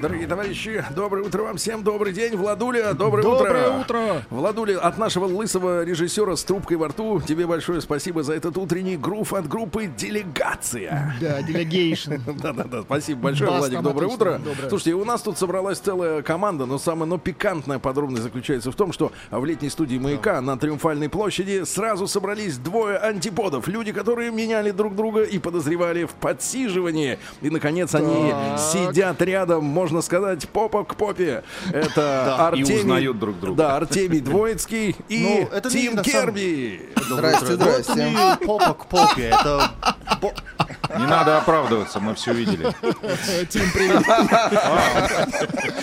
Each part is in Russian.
Дорогие товарищи, доброе утро вам всем, добрый день, Владуля, доброе, Доброе утро. утро. Владуля, от нашего лысого режиссера с трубкой во рту, тебе большое спасибо за этот утренний грув от группы «Делегация». Да, делегейшн. Да-да-да, спасибо большое, Бас Владик, доброе утро. доброе. Слушайте, у нас тут собралась целая команда, но самая но пикантная подробность заключается в том, что в летней студии «Маяка» на Триумфальной площади сразу собрались двое антиподов. Люди, которые меняли друг друга и подозревали в подсиживании. И, наконец, они сидят рядом, можно сказать, попа к попе. Это Да, и Артемий... узнают друг друга. Да, Артемий Двоицкий и Ну, это не Тим на самом- Керби. Здрасте, здрасте. Не попа к попе, это... Не надо оправдываться, мы все видели. Тим, привет.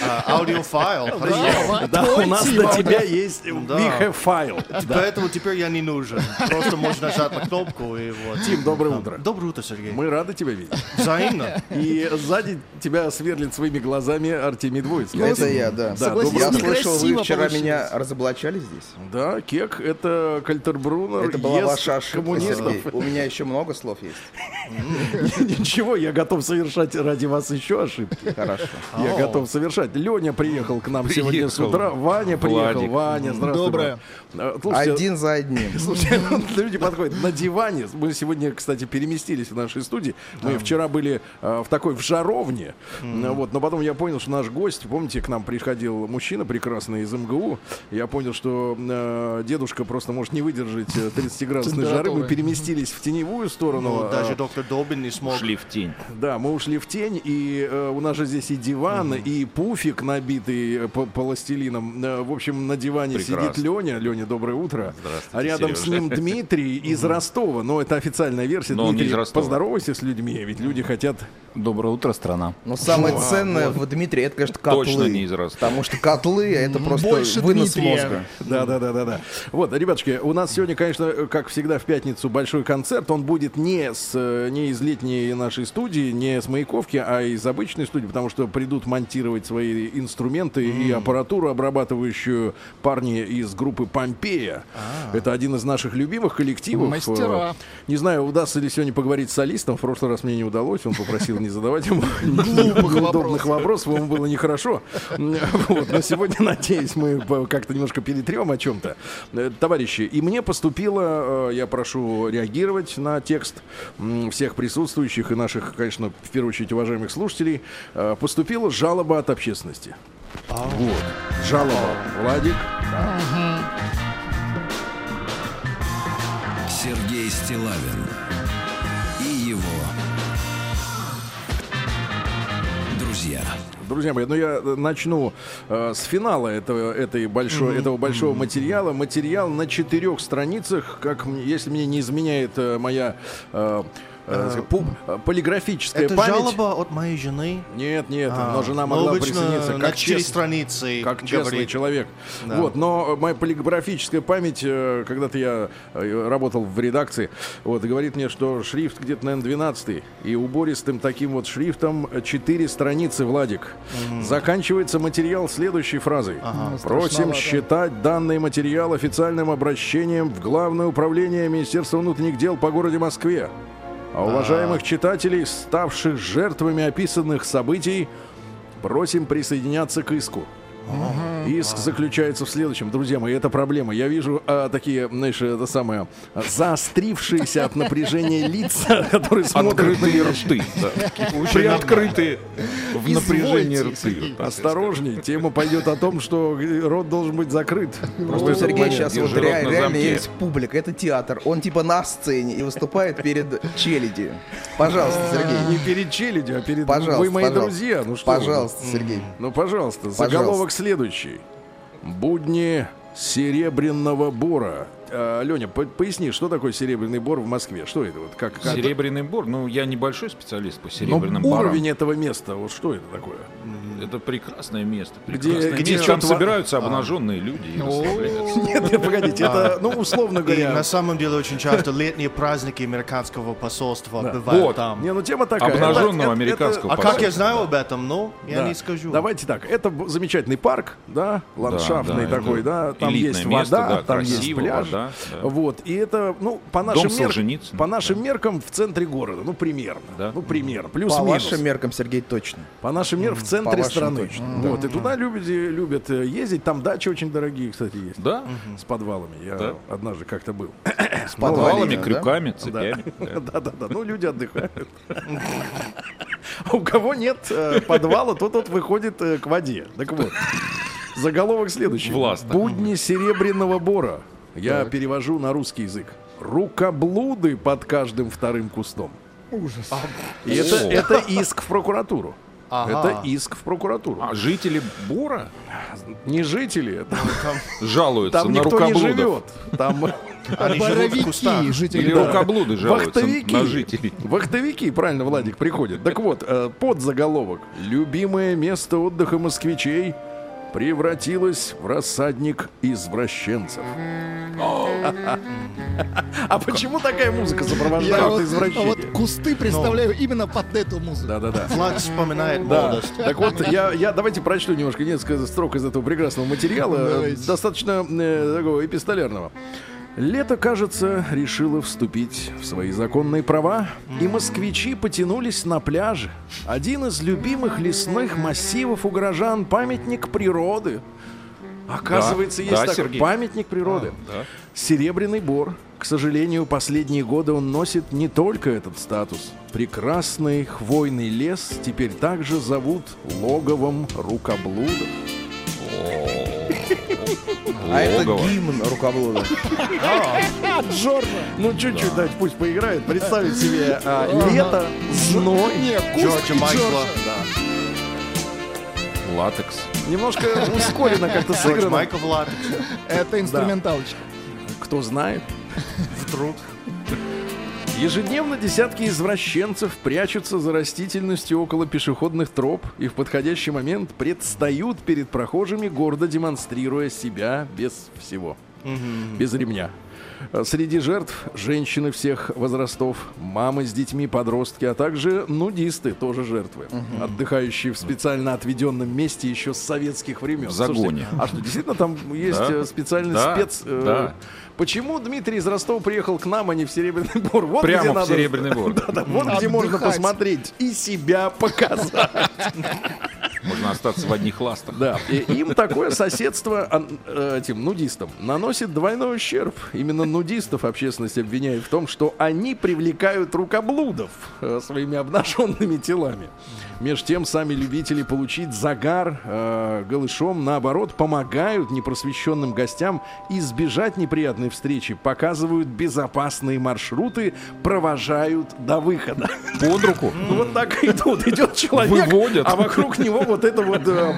а, Аудиофайл. Хорошо. Да, у нас на тебя есть file. Поэтому теперь я не нужен. Просто можно нажать на кнопку и вот. Тим, доброе утро. Доброе утро, Сергей. Мы рады тебя видеть. Взаимно. И сзади тебя сверлит своими глазами Артемий Двоицкий. Это я, да. Да, Я слышал, вы вчера получилось. меня разоблачали здесь. Да, кек, это Кальтербрунер, Это была ваша ошибка, коммунистов. Сергей. У меня еще много слов есть. Ничего, я готов совершать ради вас еще ошибки. Хорошо. Я готов совершать. Леня приехал к нам сегодня с утра. Ваня приехал. Ваня, здравствуй. Доброе. Э, Один за одним. Слушайте, люди подходят на диване. Мы сегодня, кстати, переместились в нашей студии. Мы вчера были э, в такой в жаровне. Вот, но потом я понял, что наш гость, помните, к нам приходил мужчина прекрасный из МГУ. Я понял, что э, дедушка просто может не выдержать э, 30-градусной жары. Мы переместились в теневую сторону. Ну, Э, даже доктор Добин не смог. Шли в тень. да, мы ушли в тень, и э, у нас же здесь и диван, и пуфик, набитый э, по- пластилином. Э, в общем, на диване Прекрасно. сидит Леня. Леня, доброе утро. Здравствуйте, А рядом с Сережа. ним Дмитрий из Ростова. Но это официальная версия. Но Дмитрий, поздоровайся с людьми, ведь люди хотят... Доброе утро, страна. Но самое ценное в Дмитрии, это, конечно, котлы. Точно не из. Потому что котлы, это просто Больше вынос Дмитрия. мозга. Да, да, да, да, да. Вот, ребятушки, у нас сегодня, конечно, как всегда в пятницу большой концерт. Он будет не с не из летней нашей студии, не с Маяковки, а из обычной студии, потому что придут монтировать свои инструменты и аппаратуру обрабатывающую парни из группы Помпея. Это один из наших любимых коллективов. Мастера. Не знаю, удастся ли сегодня поговорить с солистом. В прошлый раз мне не удалось. Он попросил не задавать ему неудобных вопросов. Ему было нехорошо. Вот, но сегодня, надеюсь, мы как-то немножко перетрем о чем-то. Э, Товарищи, и мне поступило, э, я прошу реагировать на текст всех присутствующих и наших, конечно, в первую очередь уважаемых слушателей, э, поступила жалоба от общественности. Вот. Жалоба. Владик. Сергей Стилавин друзья. Мои, ну я э, начну э, с финала этого, этой большой, этого большого материала. Материал на четырех страницах, как если мне не изменяет э, моя э, э, пу- э, полиграфическая Это память. жалоба от моей жены. Нет, нет, А, но жена ну, могла обычно присоединиться на как четыре честный, страницы как честный говорит. человек. Да. Вот, но моя полиграфическая память, э, когда-то я э, работал в редакции, вот, и говорит мне, что шрифт где-то, наверное, 12 и убористым таким вот шрифтом 4 страницы, Владик. Заканчивается материал следующей фразой. Просим страшновато. считать данный материал официальным обращением в Главное управление Министерства внутренних дел по городе Москве. А уважаемых читателей, ставших жертвами описанных событий, просим присоединяться к иску. Иск заключается в следующем, друзья мои, это проблема. Я вижу а, такие, знаешь, это самое, заострившиеся от напряжения лица, которые смотрят на Открытые рты. Приоткрытые в напряжении рты. Сергей. Осторожней, тема пойдет о том, что рот должен быть закрыт. Просто у Сергея сейчас вот реально есть публика, это театр. Он типа на сцене и выступает перед челядью. Пожалуйста, Сергей. Не перед челядью, а перед... Пожалуйста, Вы мои друзья, ну. Пожалуйста, Сергей. Ну, пожалуйста, Пожалуйста. заголовок следующий. Будни серебряного бора. Леня, поясни, что такое серебряный бор в Москве? Что это? Вот как, как- Серебряный бор. Ну, я небольшой специалист по серебряным борам. уровень этого места, вот что это такое? Это прекрасное место. Где- прекрасное где место. Там что-то- собираются обнаженные люди и расслабляются. Нет, нет, погодите, это, ну, условно И говоря... на самом деле очень часто летние праздники американского посольства Да. бывают Вот. там. Не, ну тема такая. Обнаженного Это- это- американского А как я посольства. знаю об этом? Ну, я Да. не скажу. Давайте так, это замечательный парк, да, ландшафтный да, такой, да, там есть место, вода, да, там есть пляж, вода, да. вот, и это, ну, по нашим, мер- Солженицына, по нашим меркам в центре города, ну, примерно, Да. ну, примерно, По плюс-минус. вашим меркам, Сергей, точно. По нашим меркам в центре страны. точно. Вот, и туда люди любят э, ездить, там дачи очень дорогие, кстати, есть. Да? С подвалами. Я Да. однажды как-то был. С Подвалами, да? крюками, цепями. да. Да, да, да. Ну, люди отдыхают. А У кого нет э, подвала, тот вот выходит э, к воде. Так вот, заголовок следующий. Властно. Будни серебряного бора. Я перевожу на русский язык. Рукоблуды под каждым вторым кустом. Ужас. И это, это иск в прокуратуру. Ага. Это иск в прокуратуру. А жители Бора Не жители, там, жалуются там на никто не живет. Там Они. Боровики, жители. Или рукоблуды жалуются Вахтовики. на жителей. Вахтовики, правильно, Владик, приходят. Так вот, э, под заголовок. Любимое место отдыха москвичей превратилось в рассадник извращенцев. А почему такая музыка сопровождает а извращение? вот кусты представляю именно под эту музыку. Да-да-да. Влад вспоминает молодость. так вот, я, я давайте прочту немножко несколько строк из этого прекрасного материала, достаточно э, такого эпистолярного. Лето, кажется, решило вступить в свои законные права, и москвичи потянулись на пляже. Один из любимых лесных массивов у горожан — памятник природы. Оказывается, Да, есть да, такой Сергей. памятник природы. да. Серебряный бор. К сожалению, последние годы он носит не только этот статус. Прекрасный хвойный лес теперь также зовут логовом рукоблудов. А это гимн рукоблуда. Джорджа. Ну, чуть-чуть дать, пусть поиграет. Представить себе а, лето, зной. Джорджа Майкла. Латекс. Немножко ускоренно как-то сыграно. Майкл в латексе. Это инструменталочка. Кто знает. Вдруг. Ежедневно десятки извращенцев прячутся за растительностью около пешеходных троп и в подходящий момент предстают перед прохожими, гордо демонстрируя себя без всего. Без ремня. Среди жертв женщины всех возрастов, мамы с детьми, подростки, а также нудисты, тоже жертвы, отдыхающие в специально отведенном месте еще с советских времен. В загоне. Слушайте, а что, действительно там есть Да. э, специальный Да, спец... э, да. Почему Дмитрий из Ростова приехал к нам, а не в Серебряный Бор? Вот где Прямо в надо- Серебряный Бор. Вот где можно посмотреть и себя показать. Можно остаться в одних ластах. Да, и им такое соседство э, этим нудистам наносит двойной ущерб. Именно нудистов общественность обвиняет в том, что они привлекают рукоблудов э, своими обнаженными телами. Меж тем, сами любители получить загар э, голышом, наоборот, помогают непросвещенным гостям избежать неприятной встречи, показывают безопасные маршруты, провожают до выхода. Под руку. Вот так и идут. Идет человек, Выводят. а вокруг него вот это вот да,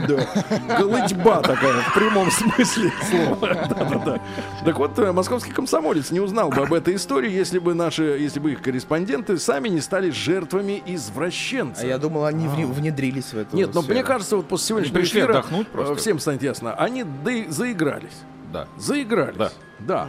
голытьба такая, в прямом смысле слова. Так вот, э, московский комсомолец не узнал бы об этой истории, если бы наши, если бы их корреспонденты сами не стали жертвами извращенцев. А я думал, они вне- внедрились в эту Нет, но сферу. мне кажется, вот после сегодняшнего пришли эфира, отдохнуть просто. всем станет ясно, они да- заигрались. Да. Заигрались. Да. Да.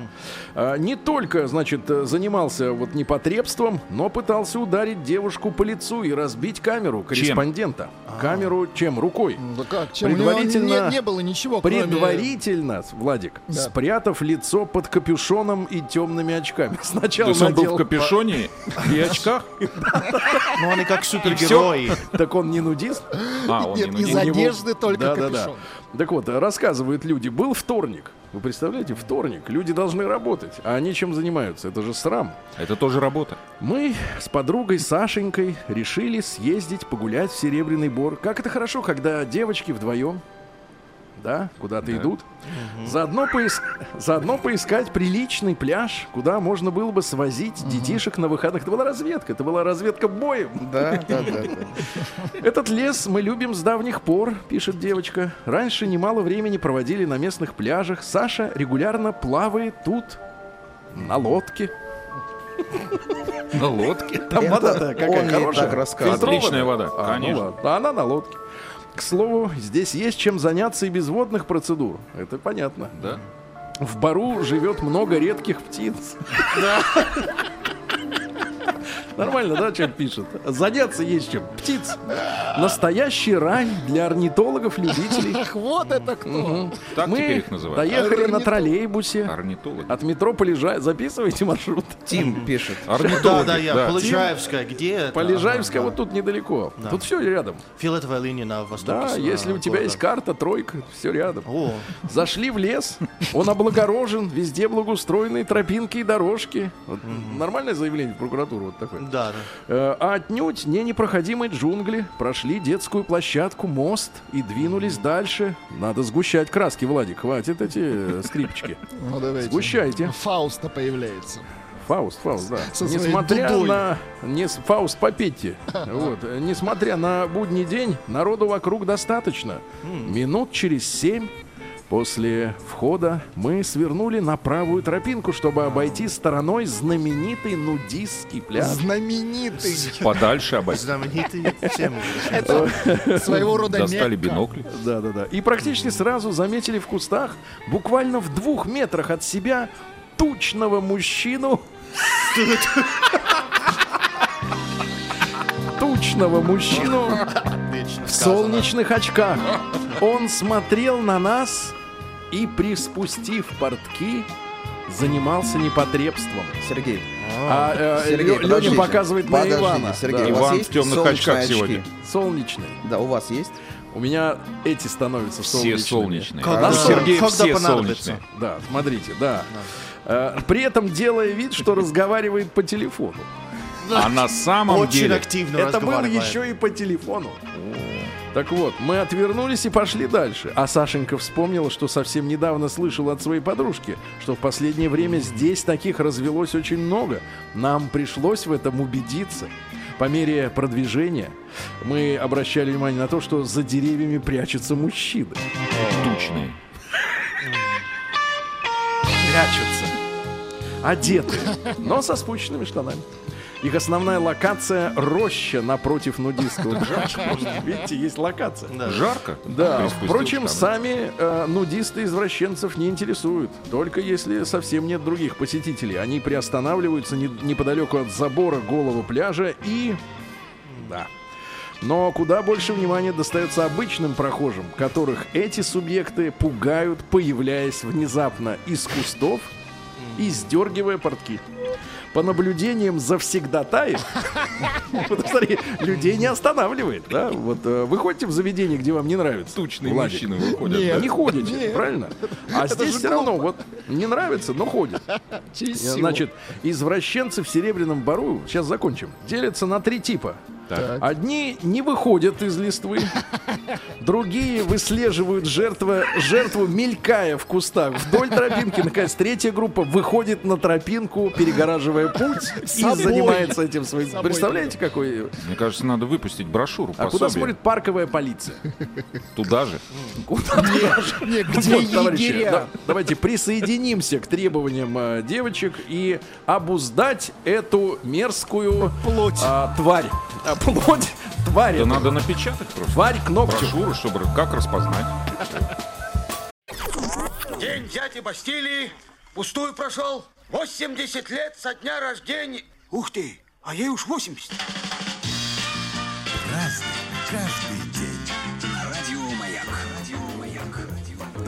А, не только, значит, э, занимался вот непотребством, но пытался ударить девушку по лицу и разбить камеру корреспондента. Камеру чем? Рукой. Да как? Чем? У него Предварительно- не, не было ничего, кроме... Предварительно, Владик, Да. спрятав лицо под капюшоном и темными очками. То Сначала есть он был в капюшоне и очках? Ну, они как супергерои. Так он не нудист? А, Нет, не из одежды только капюшон. Так вот, рассказывают люди, был вторник. Вы представляете, вторник. Люди должны работать. А они чем занимаются? Это же срам. Это тоже работа. Мы с подругой Сашенькой решили съездить погулять в Серебряный Бор. Как это хорошо, когда девочки вдвоем, да, куда-то идут. Заодно, поис- Заодно поискать приличный пляж, куда можно было бы свозить детишек на выходных. Это была разведка, это была разведка боем. Да, да, да. да. Этот лес мы любим с давних пор, пишет девочка. Раньше немало времени проводили на местных пляжах. Саша регулярно плавает тут на лодке. На лодке. Там вода-то какая хорошая. Отличная вода, А, ну конечно. А она на лодке. К слову, здесь есть чем заняться и без водных процедур. Это понятно. Да? В бару живет много редких птиц. Нормально, да, человек пишет? Заняться есть чем. Птиц. Настоящий рай для орнитологов-любителей. Ах, вот это кто. Так Мы теперь их называют. доехали на Орнитолог. троллейбусе. Орнитологи. От метро Полежай. Записывайте маршрут. Тим пишет. Да, Орнитологи, да, я. да. Полежаевская, где это? Полежаевская вот тут недалеко. Да. Тут все рядом. да. Фиолетовая линия на востоке. Да, если а, у тебя города. есть карта, тройка, все рядом. О, Зашли в лес, он облагорожен, везде благоустроенные тропинки и дорожки. Вот Нормальное заявление в прокуратуру вот такое. Да, да. Э, А отнюдь не непроходимые джунгли. Прошли детскую площадку, мост и двинулись дальше. Надо сгущать краски, Владик. Хватит эти э, скрипочки. Ну, давайте. Сгущайте. Фауста появляется. Фауст, Фауст, да. Со Несмотря дудой. на... Не, Фауст Попетти. Вот. Несмотря на будний день, народу вокруг достаточно. Минут через семь после входа мы свернули на правую тропинку, чтобы обойти стороной знаменитый нудистский пляж. Знаменитый. Подальше обойти. Знаменитый всем. Это своего рода Достали бинокли. Да, да, да. И практически сразу заметили в кустах, буквально в двух метрах от себя, тучного мужчину. Тучного мужчину в солнечных очках. Он смотрел на нас и, приспустив портки, занимался непотребством. Сергей. А э, Сергей. Леня показывает на Ивана. Сергей, Да. у вас Иван есть в темных очках очки? сегодня. Солнечный. Да, у вас есть? У меня эти становятся Все солнечными. солнечные. Когда- У Сергея когда все солнечные. Да, смотрите, да. Э, При этом делая вид, что разговаривает по телефону. А на самом Очень деле... активно Это было еще и по телефону. Так вот, мы отвернулись и пошли дальше. А Сашенька вспомнила, что совсем недавно слышал от своей подружки, что в последнее время здесь таких развелось очень много. Нам пришлось в этом убедиться. По мере продвижения мы обращали внимание на то, что за деревьями прячутся мужчины. Тучные. Прячутся. Одетые, но со спущенными штанами. Их основная локация — роща напротив нудистского пляжа. Видите, есть локация. Жарко? Да, впрочем, сами э, нудисты извращенцев не интересуют. Только если совсем нет других посетителей. Они приостанавливаются не- неподалеку от забора голого пляжа и... Да. Но куда больше внимания достается обычным прохожим, которых эти субъекты пугают, появляясь внезапно из кустов и сдергивая портки. По наблюдениям завсегдатаев, вот смотри, людей не останавливает, да? Вот э, вы ходите в заведение, где вам не нравится. Тучные мужчины выходят. Не ходите, правильно? А здесь все равно вот не нравится, но ходит. Значит, извращенцы в Серебряном Бару, сейчас закончим, делятся на три типа. Так. Одни не выходят из листвы, другие выслеживают жертву, жертву, мелькая в кустах вдоль тропинки. Наконец, третья группа выходит на тропинку, перегораживая путь и Собой. занимается этим своим. Собой Представляете, какой... Мне кажется, надо выпустить брошюру, А куда пособие. смотрит парковая полиция? Туда же. Куда Нет, где товарищи, давайте присоединимся к требованиям э, девочек и обуздать эту мерзкую Плоть. а, тварь. Плоть тварь. Да надо напечатать просто. Тварь к ногтю. Брошюру, чтобы как распознать. День дяди Бастилии пустую прошел. 80 лет со дня рождения. Ух ты, а ей уж 80.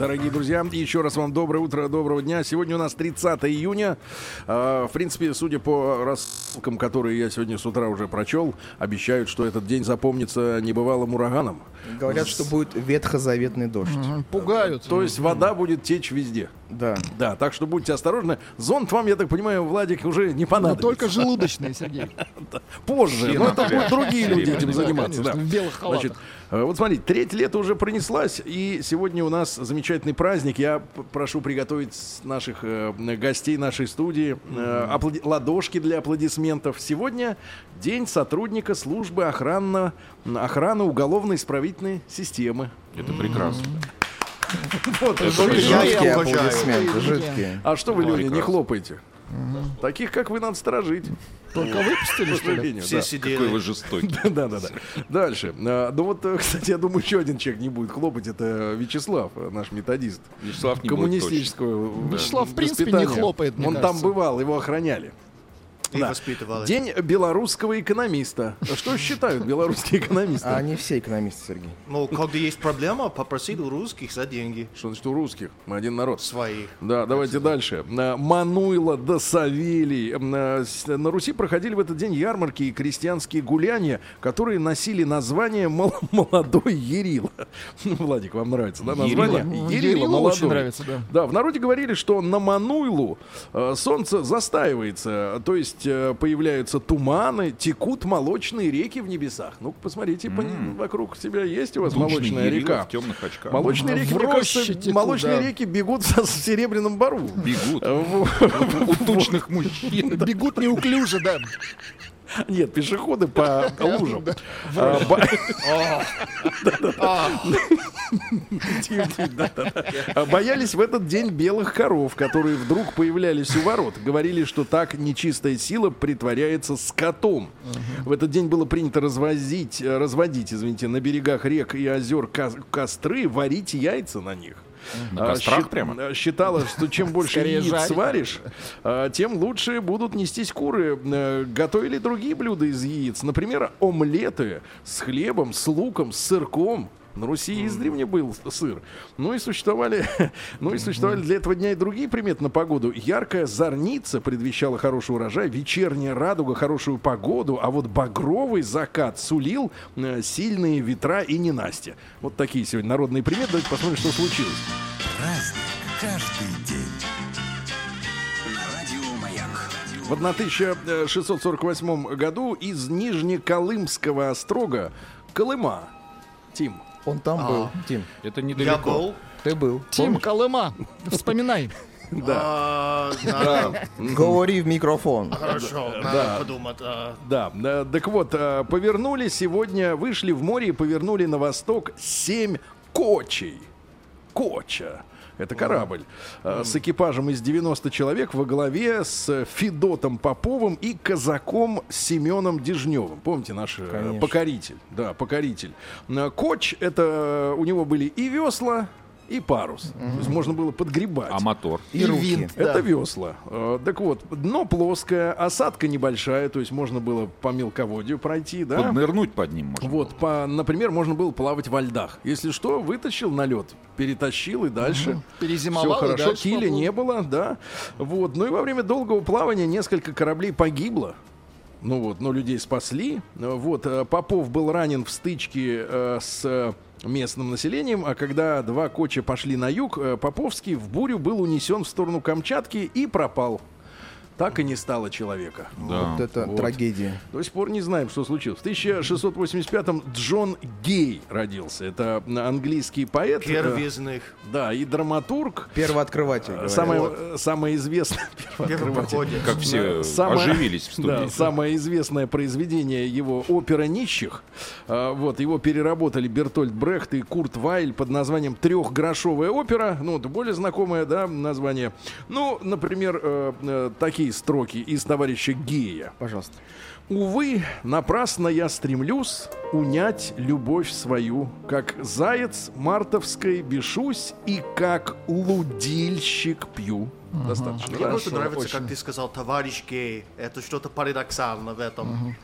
Дорогие друзья, еще раз вам доброе утро, доброго дня. Сегодня у нас 30 июня. А, В принципе, судя по рассылкам, которые я сегодня с утра уже прочел, обещают, что этот день запомнится небывалым ураганом. Говорят, что будет ветхозаветный дождь. Пугают. То есть вода будет течь везде. Да. Да, так что будьте осторожны. Зонт вам, я так понимаю, Владик, уже не Но понадобится. только желудочные, Сергей. позже. Но на это будут другие люди этим заниматься. в белых халатах. Значит, э, вот смотрите, треть лета уже пронеслась, и сегодня у нас замечательный праздник. Я прошу приготовить наших э, гостей нашей студии э, аплоди- ладошки для аплодисментов. Сегодня день сотрудника службы охраны, охраны уголовно-исправительной системы. Это прекрасно. Вот, жидкие. аплодисменты, жидкие. А что вы, Леня, не хлопаете? Таких, как вы, надо сторожить. Только выпустили, что ли? Все да. Какой сидели. вы жестокий. Да, да, да. Дальше. А, Ну вот, э, кстати, я думаю, еще один человек не будет хлопать. Это Вячеслав, э, наш методист. Вячеслав не будет коммунистического э, Вячеслав, в принципе, не хлопает, мне Он там кажется. бывал, его охраняли. Да. воспитывали. День белорусского экономиста. Что считают белорусские экономисты? А они все экономисты, Сергей. Ну, когда есть проблема, попросить у русских за деньги Что значит у русских? Мы один народ. своих. Да, давайте дальше. А, Мануйло да Савелий. А, с- На Руси проходили в этот день ярмарки и крестьянские гуляния, которые носили название «Мол- «Молодой Ерила». Ну, Владик, вам нравится, да, название? Ерила Ерила очень молодой. нравится, да. Да, в народе говорили, что на Мануйлу э, солнце застаивается, то есть э, появляются туманы, текут молочные реки в небесах. Ну, посмотрите, по- вокруг себя есть у вас Тучный молочная река. в темных очках. Молочные реки, кажется, текут, молочные да. реки бегут со- в серебряном бару. Бегут. Во- У тучных мужчин. Бегут неуклюже, да. Нет, пешеходы по лужам. Боялись в этот день белых коров, которые вдруг появлялись у ворот. Говорили, что так нечистая сила притворяется скотом. В этот день было принято развозить, э, разводить, извините, на берегах рек и озер ко- костры, варить яйца на них. На кострах щи- прямо? а, Считалось, что чем больше Скорее яиц жарить. сваришь, а, тем лучше будут нестись куры. Э, Готовили другие блюда из яиц. Например, омлеты с хлебом, с луком, с сырком. На Руси издревле был сыр. Ну и существовали, ну и существовали для этого дня и другие приметы на погоду. Яркая зорница предвещала хороший урожай, вечерняя радуга хорошую погоду, а вот багровый закат сулил э, сильные ветра и ненастья. Вот такие сегодня народные приметы. Давайте посмотрим, что случилось. Праздник каждый день. В 1648 году из Нижнеколымского острога Колыма. Тим. Он там был. Тим, Это Я недалеко. был. ты был. Тим Помнишь? Колыма, вспоминай. Да. А, надо- Говори в микрофон. Хорошо, надо подумать. а. Да, да, так вот, э, повернули сегодня, вышли в море и повернули на восток семь кочей. Коча. Это корабль. э, С экипажем из 90 человек во главе с Федотом Поповым и казаком Семеном Дежневым. Помните наш э, Конечно. покоритель? Да, покоритель. Э, коч, это у него были и весла, и парус. То есть можно было подгребать. А мотор? И руки. винт. Это Да. весла. Э, Так вот, дно плоское, осадка небольшая, то есть можно было по мелководью пройти, да? Поднырнуть под ним можно. Вот, по, например, можно было плавать во льдах. Если что, вытащил на лед, перетащил и дальше. Перезимовал Все и хорошо, дальше киля поплыл. не было, да. Вот. Ну и во время долгого плавания несколько кораблей погибло. Ну вот, но людей спасли. Вот, э, Попов был ранен в стычке э, с э, местным населением, а когда два коча пошли на юг, э, Поповский в бурю был унесен в сторону Камчатки и пропал. Так и не стало человека. Да. Вот это Вот. трагедия. До сих пор не знаем, что случилось. В 1685-м Джон Гей родился. Это английский поэт. Э, из них. Да, и драматург. Первооткрыватель. говорят. Самое, э, самое известное первооткрыватель. Как все Самое- оживились в студии. Да, самое известное произведение его «Опера нищих». А, вот, его переработали Бертольд Брехт и Курт Вайль под названием «Трехгрошовая опера». Ну, это более знакомое, да, название. Ну, например, э, э, такие строки из «Товарища Гея». Пожалуйста. Увы, напрасно я стремлюсь унять любовь свою, как заяц мартовской бешусь и как лудильщик пью. Достаточно. Мне просто нравится, очень. как ты сказал, товарищ гей. Это что-то парадоксально в этом.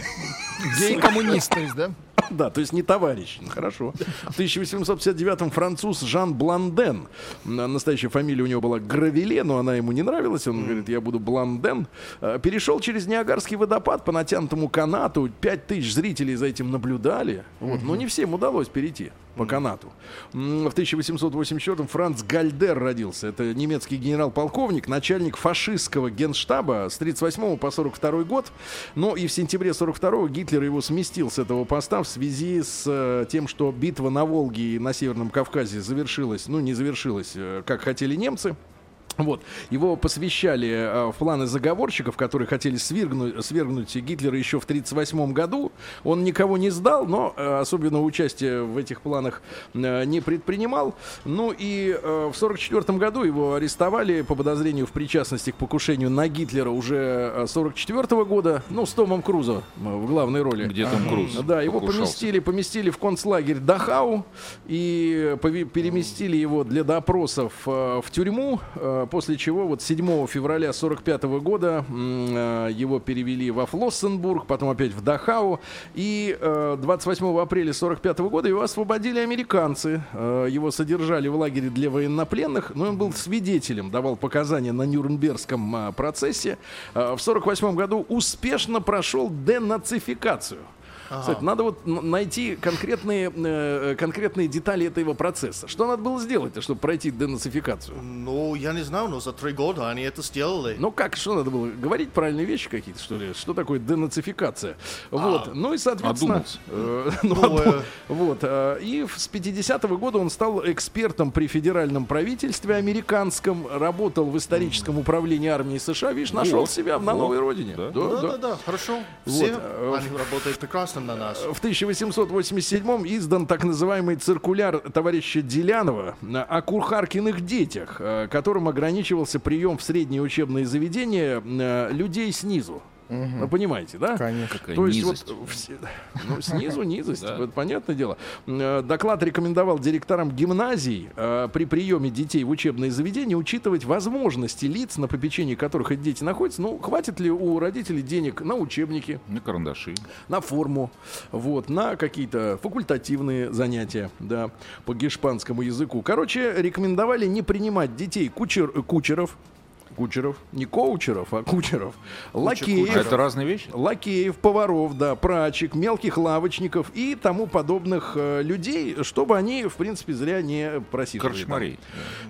Гей-коммунист, то есть, да? Да, то есть не товарищ. Ну, Хорошо. В 1859-м француз Жан Бланден. Настоящая фамилия у него была Гравеле, но она ему не нравилась. Он говорит, я буду Бланден. Э, Перешел через Ниагарский водопад по натянутому канату. Пять тысяч зрителей за этим наблюдали. Вот. Но не всем удалось перейти по канату. В 1884-м Франц Гальдер родился. Это немецкий генерал-полковник, начальник фашистского генштаба с 38 по 42 год. Но и в сентябре 42 Гитлер его сместил с этого поста в связи с э, тем, что битва на Волге и на Северном Кавказе завершилась, ну не завершилась, э, как хотели немцы. Вот. Его посвящали э, в планы заговорщиков, которые хотели свергнуть, свергнуть Гитлера еще в 1938 году. Он никого не сдал, но э, особенного участия в этих планах э, не предпринимал. Ну и э, в 1944 году его арестовали по подозрению в причастности к покушению на Гитлера уже 1944 года, ну, с Томом Крузо э, в главной роли. Где там Круз? Да, его покушался? поместили, поместили в концлагерь Дахау и пове- переместили его для допросов э, в тюрьму, э, после чего вот 7 февраля 45 года м, э, его перевели во Флоссенбург, потом опять в Дахау, и э, 28 апреля 45 года его освободили американцы. Его содержали в лагере для военнопленных, но он был свидетелем, давал показания на Нюрнбергском процессе. В 48 году успешно прошел денацификацию. Кстати, надо вот найти конкретные, э, конкретные детали этого процесса. Что надо было сделать, чтобы пройти денацификацию? Ну, я не знаю, но за три года они это сделали. Ну как, что надо было? Говорить правильные вещи какие-то, что ли? Что такое денацификация? Вот. Ну и, соответственно... э, ну, Ну, э. Вот. э, И с 50-го года он стал экспертом при федеральном правительстве американском, работал в историческом управлении армии США. Видишь, нашел Вот, себя на вот, новой родине. да. Да, Да, да. да, да, хорошо. Все, э, они работают прекрасно на нас. В 1887 издан так называемый циркуляр товарища Делянова о курхаркиных детях, э, которым ограничивался прием в средние учебные заведения э, людей снизу. Вы понимаете, да? Конечно. Какая То есть низость. вот все- ну, снизу низость, Да. это понятное дело. Э, Доклад рекомендовал директорам гимназий э, при приеме детей в учебные заведения учитывать возможности лиц, на попечении которых эти дети находятся. Ну, хватит ли у родителей денег на учебники, На карандаши. на форму, вот, на какие-то факультативные занятия, да, по гешпанскому языку. Короче, рекомендовали не принимать детей кучер, кучеров, кучеров, не коучеров, а кучеров, лакеев, А это разные вещи? лакеев, поваров, да, прачек, мелких лавочников и тому подобных э, людей, чтобы они, в принципе, зря не просиживали. там. Корчмарей.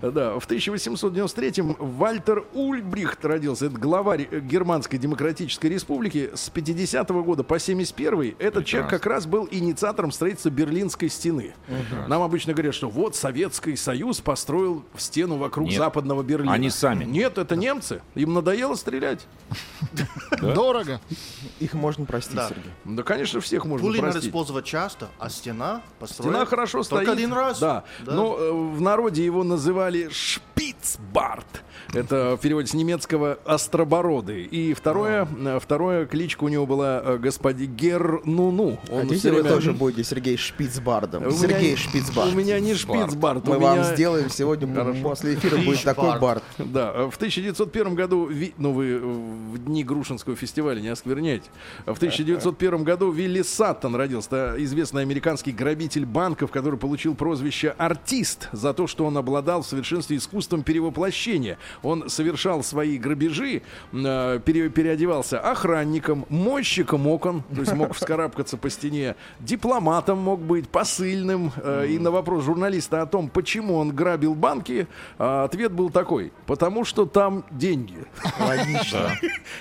Да, в 1893-м Вальтер Ульбрихт родился. Это главарь э, Германской Демократической Республики. С 50 года по 71 этот человек как раз был инициатором строительства Берлинской стены. Нам обычно говорят, что вот Советский Союз построил стену вокруг Нет. западного Берлина. Они сами. Нет, это немцы. Им надоело стрелять. Дорого. Их можно простить, Да. Сергей. Да, конечно, всех можно Пули надо простить. использовать часто, а стена построена Стена хорошо только стоит. один раз. Да. Да. Но э, в народе его называли Шпицбарт. Это в переводе с немецкого остробородый. И второе, э, второе кличка у него была э, господи Гернуну. Он Хотите, всё вы время- тоже будете Сергей Шпицбардом? У меня- Сергей Шпицбард. У меня не Шпицбарт. Мы у вам меня- сделаем сегодня м, после эфира будет такой бард. Да, э, в 1901 году, ну вы в дни Грушинского фестиваля не оскверняйте. В 1901 году Вилли Саттон родился, известный американский грабитель банков, который получил прозвище «артист» за то, что он обладал в совершенстве искусством перевоплощения. Он совершал свои грабежи, э, пере- переодевался охранником, мойщиком окон, то есть мог вскарабкаться по стене, дипломатом мог быть, посыльным. э, И на вопрос журналиста о том, почему он грабил банки, а, ответ был такой. Потому что там деньги. Логично.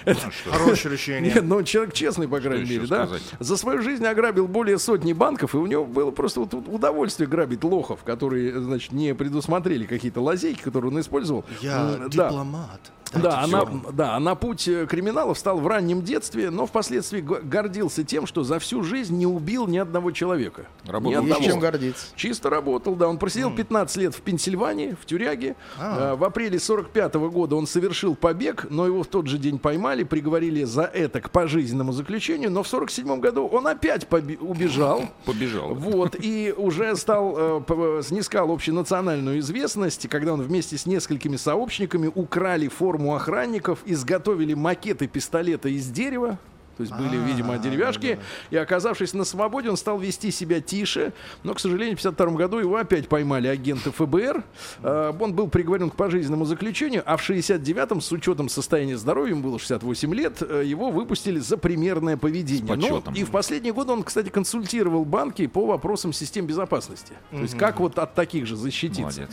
Хорошее решение. Нет, ну человек честный, по крайней мере, да? За свою жизнь ограбил более сотни банков, и у него было просто вот удовольствие грабить лохов, которые, значит, не предусмотрели какие-то лазейки, которые он использовал. Я дипломат. Да, а Дайте на, всё. да, а на путь э, криминала встал в раннем детстве, но впоследствии гордился тем, что за всю жизнь не убил ни одного человека. Работал Ни Есть одного. чем гордиться. Чисто работал, да. Он просидел 15 лет в Пенсильвании, в тюряге. А, В апреле 45 года он совершил побег, но его в тот же день поймали, приговорили за это к пожизненному заключению. Но в 47 году он опять убежал. Побежал. Вот, и уже стал, э, снискал общенациональную известность, когда он вместе с несколькими сообщниками украли форму охранников, изготовили макеты пистолета из дерева, то есть были, видимо, деревяшки. И оказавшись на свободе, он стал вести себя тише. Но, к сожалению, в 52 году его опять поймали агенты ФБР. Э, Он был приговорен к пожизненному заключению, а в 69-м, с учетом состояния здоровья, ему было 68 лет, э, его выпустили за примерное поведение. Ну, и в последние годы он, кстати, консультировал банки по вопросам систем безопасности. То есть как вот от таких же защититься. Молодец.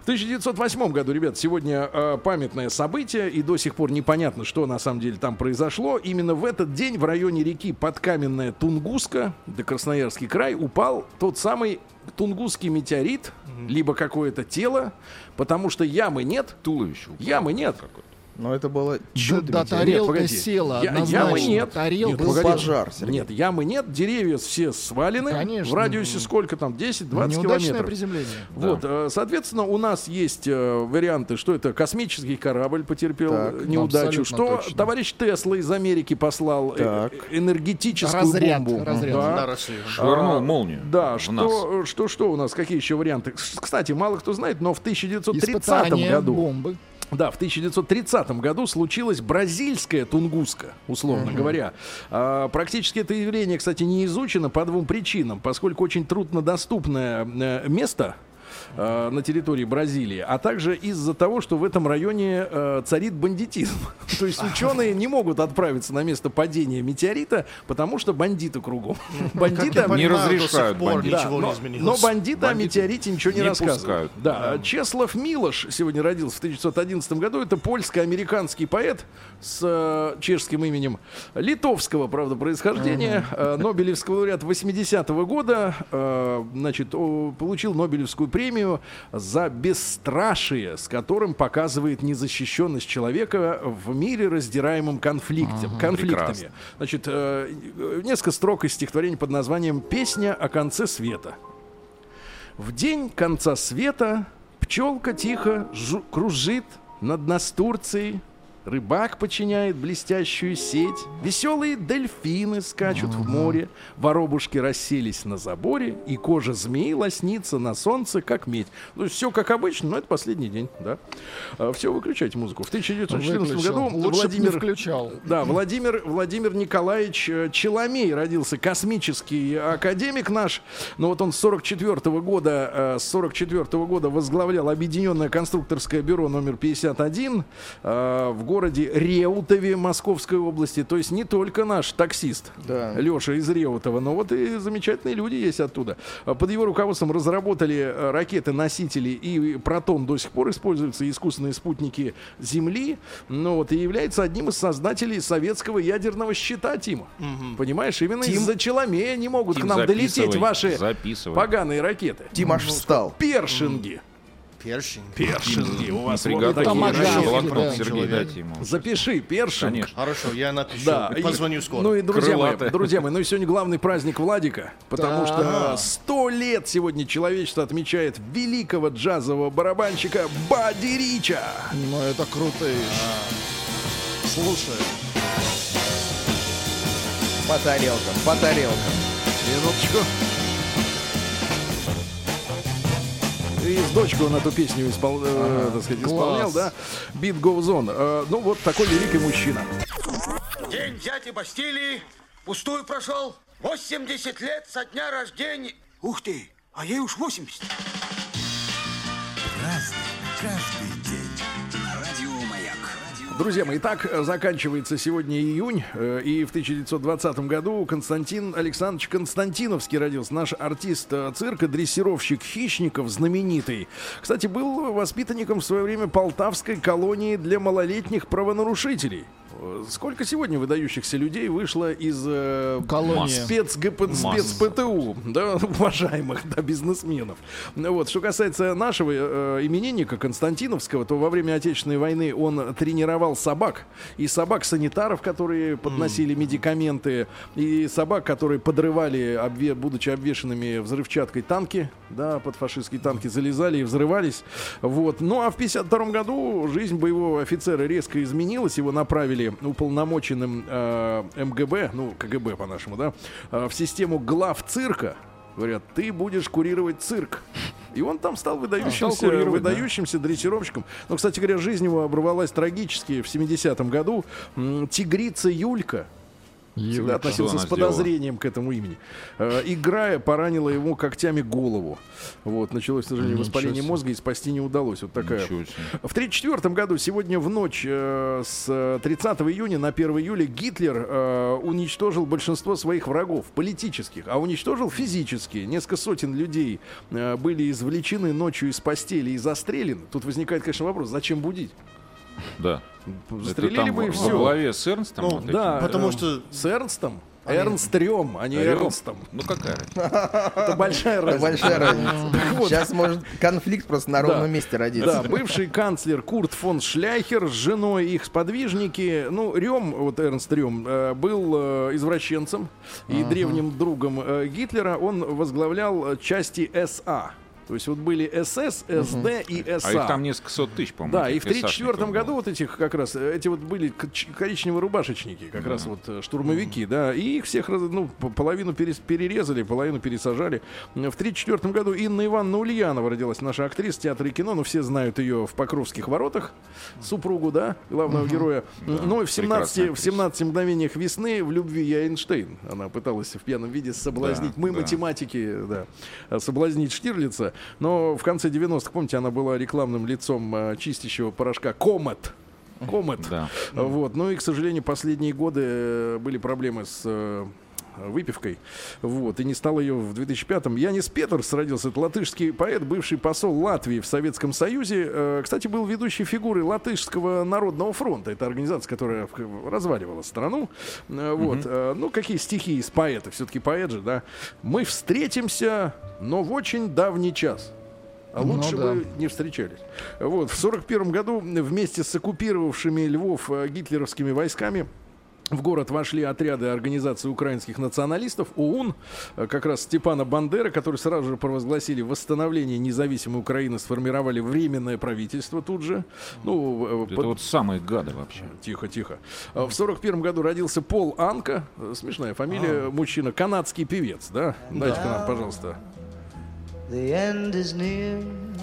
В 1908 году, ребят, сегодня э, памятное событие, и до сих пор непонятно, что на самом деле там произошло. Именно в этот день день в районе реки Подкаменная Тунгуска, это Красноярский край, упал тот самый тунгусский метеорит, либо какое-то тело, потому что ямы нет, Туловище. упало. ямы нет. Но это было Да, чудо. да, Нет, тарелка погоди. села, Я- ямы нет. Тарелка Нет, Был пожар, Сергей. Нет, ямы нет, деревья все свалены. Конечно. В радиусе сколько там? 10-20 Неудачное километров. приземление. Вот, э, соответственно, у нас есть э, варианты, что это космический корабль потерпел Так, э, неудачу, абсолютно что точно. товарищ Тесла из Америки послал Так. энергетическую Разряд, бомбу. разряд. Да. На Россию. Швырнул А, молнию. Да, нас. что, что, что у нас, какие еще варианты? Кстати, мало кто знает, но в 1930 Испытание году, бомбы. Да, в 1930 году случилась бразильская тунгуска, условно говоря. А, практически это явление, кстати, не изучено по двум причинам, поскольку очень труднодоступное э, место э, на территории Бразилии, а также из-за того, что в этом районе э, царит бандитизм. То есть ученые не могут отправиться на место падения метеорита, потому что бандиты кругом. Бандиты Я понимаю, до разрешают но, не изменилось. но бандиты о метеорите ничего не, не рассказывают. Да, Чеслав Милош сегодня родился в 1911 году. Это польско-американский поэт с э, чешским именем литовского, правда, происхождения. Э, Нобелевский лауреат 80-го года. значит, получил Нобелевскую премию за бесстрашие, с которым показывает незащищенность человека в мире, раздираемом конфликтом, конфликтами. прекрасно. Значит, э, несколько строк из стихотворения под названием «Песня о конце света». В день конца света пчелка тихо жу- кружит над Настурцией, рыбак подчиняет блестящую сеть, веселые дельфины скачут в море, воробушки расселись на заборе, и кожа змеи лоснится на солнце, как медь. Ну, все как обычно, но это последний день, да. все, выключайте музыку. В 1914 Выключил. году Лучше Владимир... включал. Да, Владимир, Владимир Николаевич э, Челомей родился, космический академик наш. Но вот он с 44 года, э, с 44 года возглавлял Объединенное конструкторское бюро номер 51 э, в городе Реутове Московской области. То есть не только наш таксист Да. Леша из Реутова, но вот и замечательные люди есть оттуда. Под его руководством разработали э, ракеты-носители, и Протон до сих пор используются, искусственные спутники Земли, ну вот, и является одним из создателей советского ядерного щита, Тима. Понимаешь, именно из-за Челомея не могут Тим, к нам долететь ваши записывай. поганые ракеты. Тим аж встал. Першинги. Першин. Першинги. У вас вот такие да, Сергей, дайте ему. Запиши, першинг. Конечно. Хорошо, я напишу. Да, и позвоню скоро. Ну и друзья мои, друзья мои, ну и сегодня главный праздник Владика, потому что сто лет сегодня человечество отмечает великого джазового барабанщика Бадди Рича. Ну, это крутые. Слушай. По тарелкам, по тарелкам. Минуточку. И с дочкой он эту песню испол- э, так сказать, исполнял, да? Beat goes on. Э, ну вот такой великий мужчина. День дяди Бастилии пустую прошел. 80 лет со дня рождения. Ух ты, а ей уж 80. Праздник каждый день. Друзья мои, итак, э, заканчивается сегодня июнь, э, и в 1920 году Константин Александрович Константиновский родился, наш артист э, цирка, дрессировщик хищников знаменитый. Кстати, был воспитанником в свое время Полтавской колонии для малолетних правонарушителей. Сколько сегодня выдающихся людей вышло из э, спецГП, спецПТУ, да, уважаемых да, бизнесменов. Ну Вот. Что касается нашего э, именинника Константиновского, то во время Отечественной войны он тренировал собак. И собак-санитаров, которые подносили медикаменты, и собак, которые подрывали, обве- будучи обвешенными взрывчаткой танки, да, под фашистские танки залезали и взрывались. Вот. Ну а в 52 году жизнь боевого офицера резко изменилась. Его направили уполномоченным э, МГБ, ну КГБ по-нашему, да, э, в систему глав цирка. Говорят, ты будешь курировать цирк. И он там стал выдающимся, стал курировать, да. выдающимся дрессировщиком. Но, кстати говоря, жизнь его оборвалась трагически в 70-м году. Тигрица Юлька, всегда относился с она сделала? подозрением к этому имени. Э, играя, поранила ему когтями голову. Вот, началось, к сожалению, Ничего воспаление себе. мозга, и спасти не удалось. Вот такая. В 1934 году, сегодня в ночь э, с 30 июня на 1 июля, Гитлер э, уничтожил большинство своих врагов политических, а уничтожил физически. Несколько сотен людей э, были извлечены ночью из постели и застрелены. Тут возникает, конечно, вопрос, зачем будить? Да. Застрелили бы и все. Во главе с Эрнстом? вот этим? Да, Потому эм, что- с Эрнстом. Эрнст Рем, а не? Эрнстом. Ну какая разница? Это большая Это разница. большая разница. Сейчас может конфликт просто на ровном месте родиться. Да, бывший канцлер Курт фон Шляхер с женой их сподвижники. Ну, Рем, вот Эрнст Рем, э, был э, извращенцем и древним другом э, Гитлера. Он возглавлял части СА. То есть вот были СС, СД и СА. А их там несколько сот тысяч, по-моему. Да, и в этих 1934 эсашников году было. вот этих как раз, эти вот были коричневые рубашечники, как раз вот э, штурмовики, да, и их всех, раз- ну, половину перес- перерезали, половину пересажали. В 1934 году Инна Ивановна Ульянова родилась, наша актриса театра и кино, ну, все знают ее в Покровских воротах, супругу, да, главного героя. Ну, и в 17, прекрасная в 17 мгновениях весны в любви я Эйнштейн. Она пыталась в пьяном виде соблазнить. Да, Мы да. математики, да, соблазнить Штирлица. Но в конце 90-х, помните, она была рекламным лицом э, чистящего порошка Комет. Комет. Да. Вот. Ну и, к сожалению, последние годы э, были проблемы с э, выпивкой. Вот. И не стало ее в 2005-м. Янис Петерс родился. Это латышский поэт, бывший посол Латвии в Советском Союзе. Э, Кстати, был ведущей фигурой Латышского народного фронта. Это организация, которая разваливала страну. Э, Вот. Э, Ну, какие стихи из поэта? Все-таки поэт же, да. Мы встретимся, но в очень давний час. А лучше да. бы не встречались. Вот, в 1941 году вместе с оккупировавшими Львов гитлеровскими войсками в город вошли отряды Организации украинских националистов, ОУН, э, как раз Степана Бандера, который сразу же провозгласили восстановление независимой Украины, сформировали временное правительство тут же. Ну, э, Это под- вот самые гады вообще. Тихо, тихо. А В сорок первом году родился Пол Анка. Э, Смешная А. фамилия. Мужчина. Канадский певец, да? Дайте-ка нам, пожалуйста.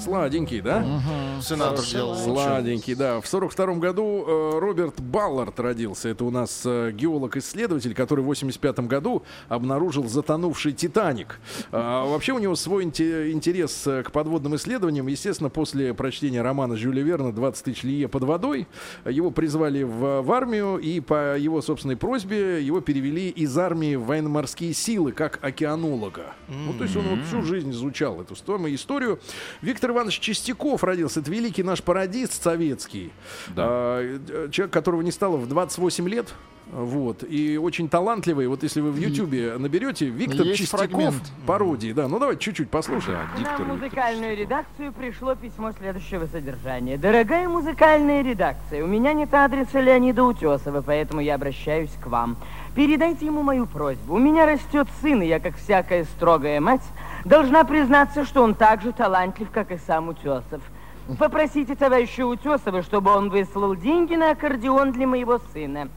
Сладенький, да? Сенатор делал. Сладенький, да. В сорок втором году э, Роберт Баллард родился. Это у нас э, геолог-исследователь, который в 85 году обнаружил затонувший Титаник. А, вообще у него свой инте- интерес э, к подводным исследованиям. Естественно, после прочтения романа Жюля Верна «20 тысяч лие под водой» его призвали в, в армию, и по его собственной просьбе его перевели из армии в военно-морские силы, как океанолога. Ну, то есть он вот всю жизнь изучал эту стому- историю. Виктор Иванович Чистяков родился. Это великий наш пародист советский. Да. А, э, человек, которого не стало в 28 лет. Вот. И очень талантливый. Вот если вы в Ютьюбе наберете Виктор Есть Чистяков фрагмент. пародии. Да, ну давайте чуть-чуть послушаем. Да, На диктор Виктор. музыкальную редакцию пришло письмо следующего содержания. Дорогая музыкальная редакция, у меня нет адреса Леонида Утесова, поэтому я обращаюсь к вам. Передайте ему мою просьбу. У меня растет сын, и я, как всякая строгая мать, должна признаться, что он так же талантлив, как и сам Утесов. Попросите товарища Утесова, чтобы он выслал деньги на аккордеон для моего сына.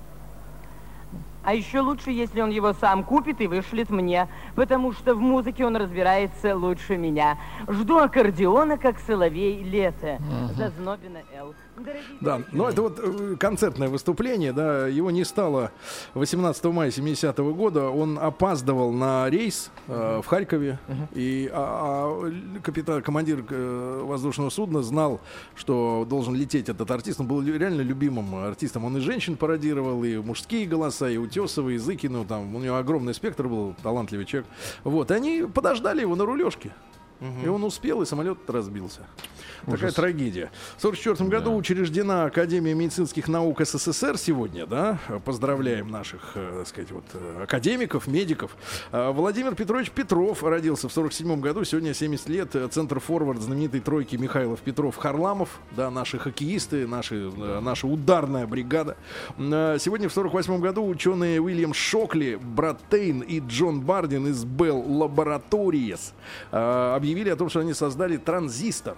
А еще лучше, если он его сам купит и вышлет мне, потому что в музыке он разбирается лучше меня. Жду аккордеона, как соловей лето. Зазнобина Л. Дорогие Да, но это вот э, концертное выступление, да, его не стало 18 мая 70 года, он опаздывал на рейс э, в Харькове, и а, а, капитан, командир э, воздушного судна знал, что должен лететь этот артист, он был реально любимым артистом, он и женщин пародировал, и мужские голоса, и Утесова, и Зыкину, там, у него огромный спектр был, талантливый человек, вот, они подождали его на рулежке, и он успел, и самолет разбился. Такая трагедия. В 1944 году учреждена Академия медицинских наук СССР сегодня, да? Поздравляем наших, э, так сказать, вот, э, академиков, медиков. А Владимир Петрович Петров родился в 1947 году, сегодня 70 лет. Центр форвард знаменитой тройки Михайлов, Петров, Харламов, да, наши хоккеисты, наши, э, наша ударная бригада. Сегодня в 1948 году ученые Уильям Шокли, Брат Тейн и Джон Бардин из Laboratories э, объявили о том, что они создали транзистор.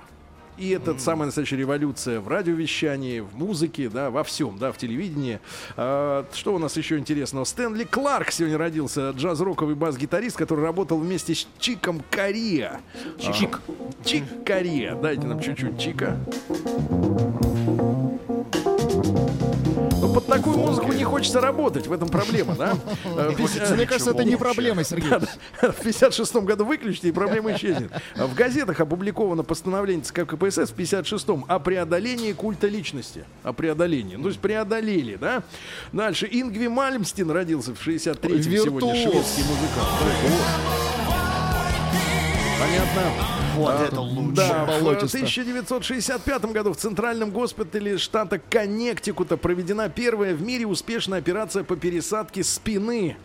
И это самая настоящая революция в радиовещании, в музыке, да, во всем, да, в телевидении. А, что у нас еще интересного? Стэнли Кларк сегодня родился, джаз-роковый бас-гитарист, который работал вместе с Чиком Кориа. Чик. Чик Кориа. Дайте нам чуть-чуть Чика. Под такую музыку не хочется работать, в этом проблема, да? Мне кажется, это не проблема, Сергей. в 56 году выключите, и проблема исчезнет. В газетах опубликовано постановление ЦК КПСС в 56-м о преодолении культа личности. О преодолении. Ну, то есть преодолели, да? Дальше. Ингви Мальмстин родился в 63-м сегодня. Шведский музыкант. Да, вот. Это лучше. Да, в болотисто. 1965 году в Центральном госпитале штата Коннектикута проведена первая в мире успешная операция по пересадке спины.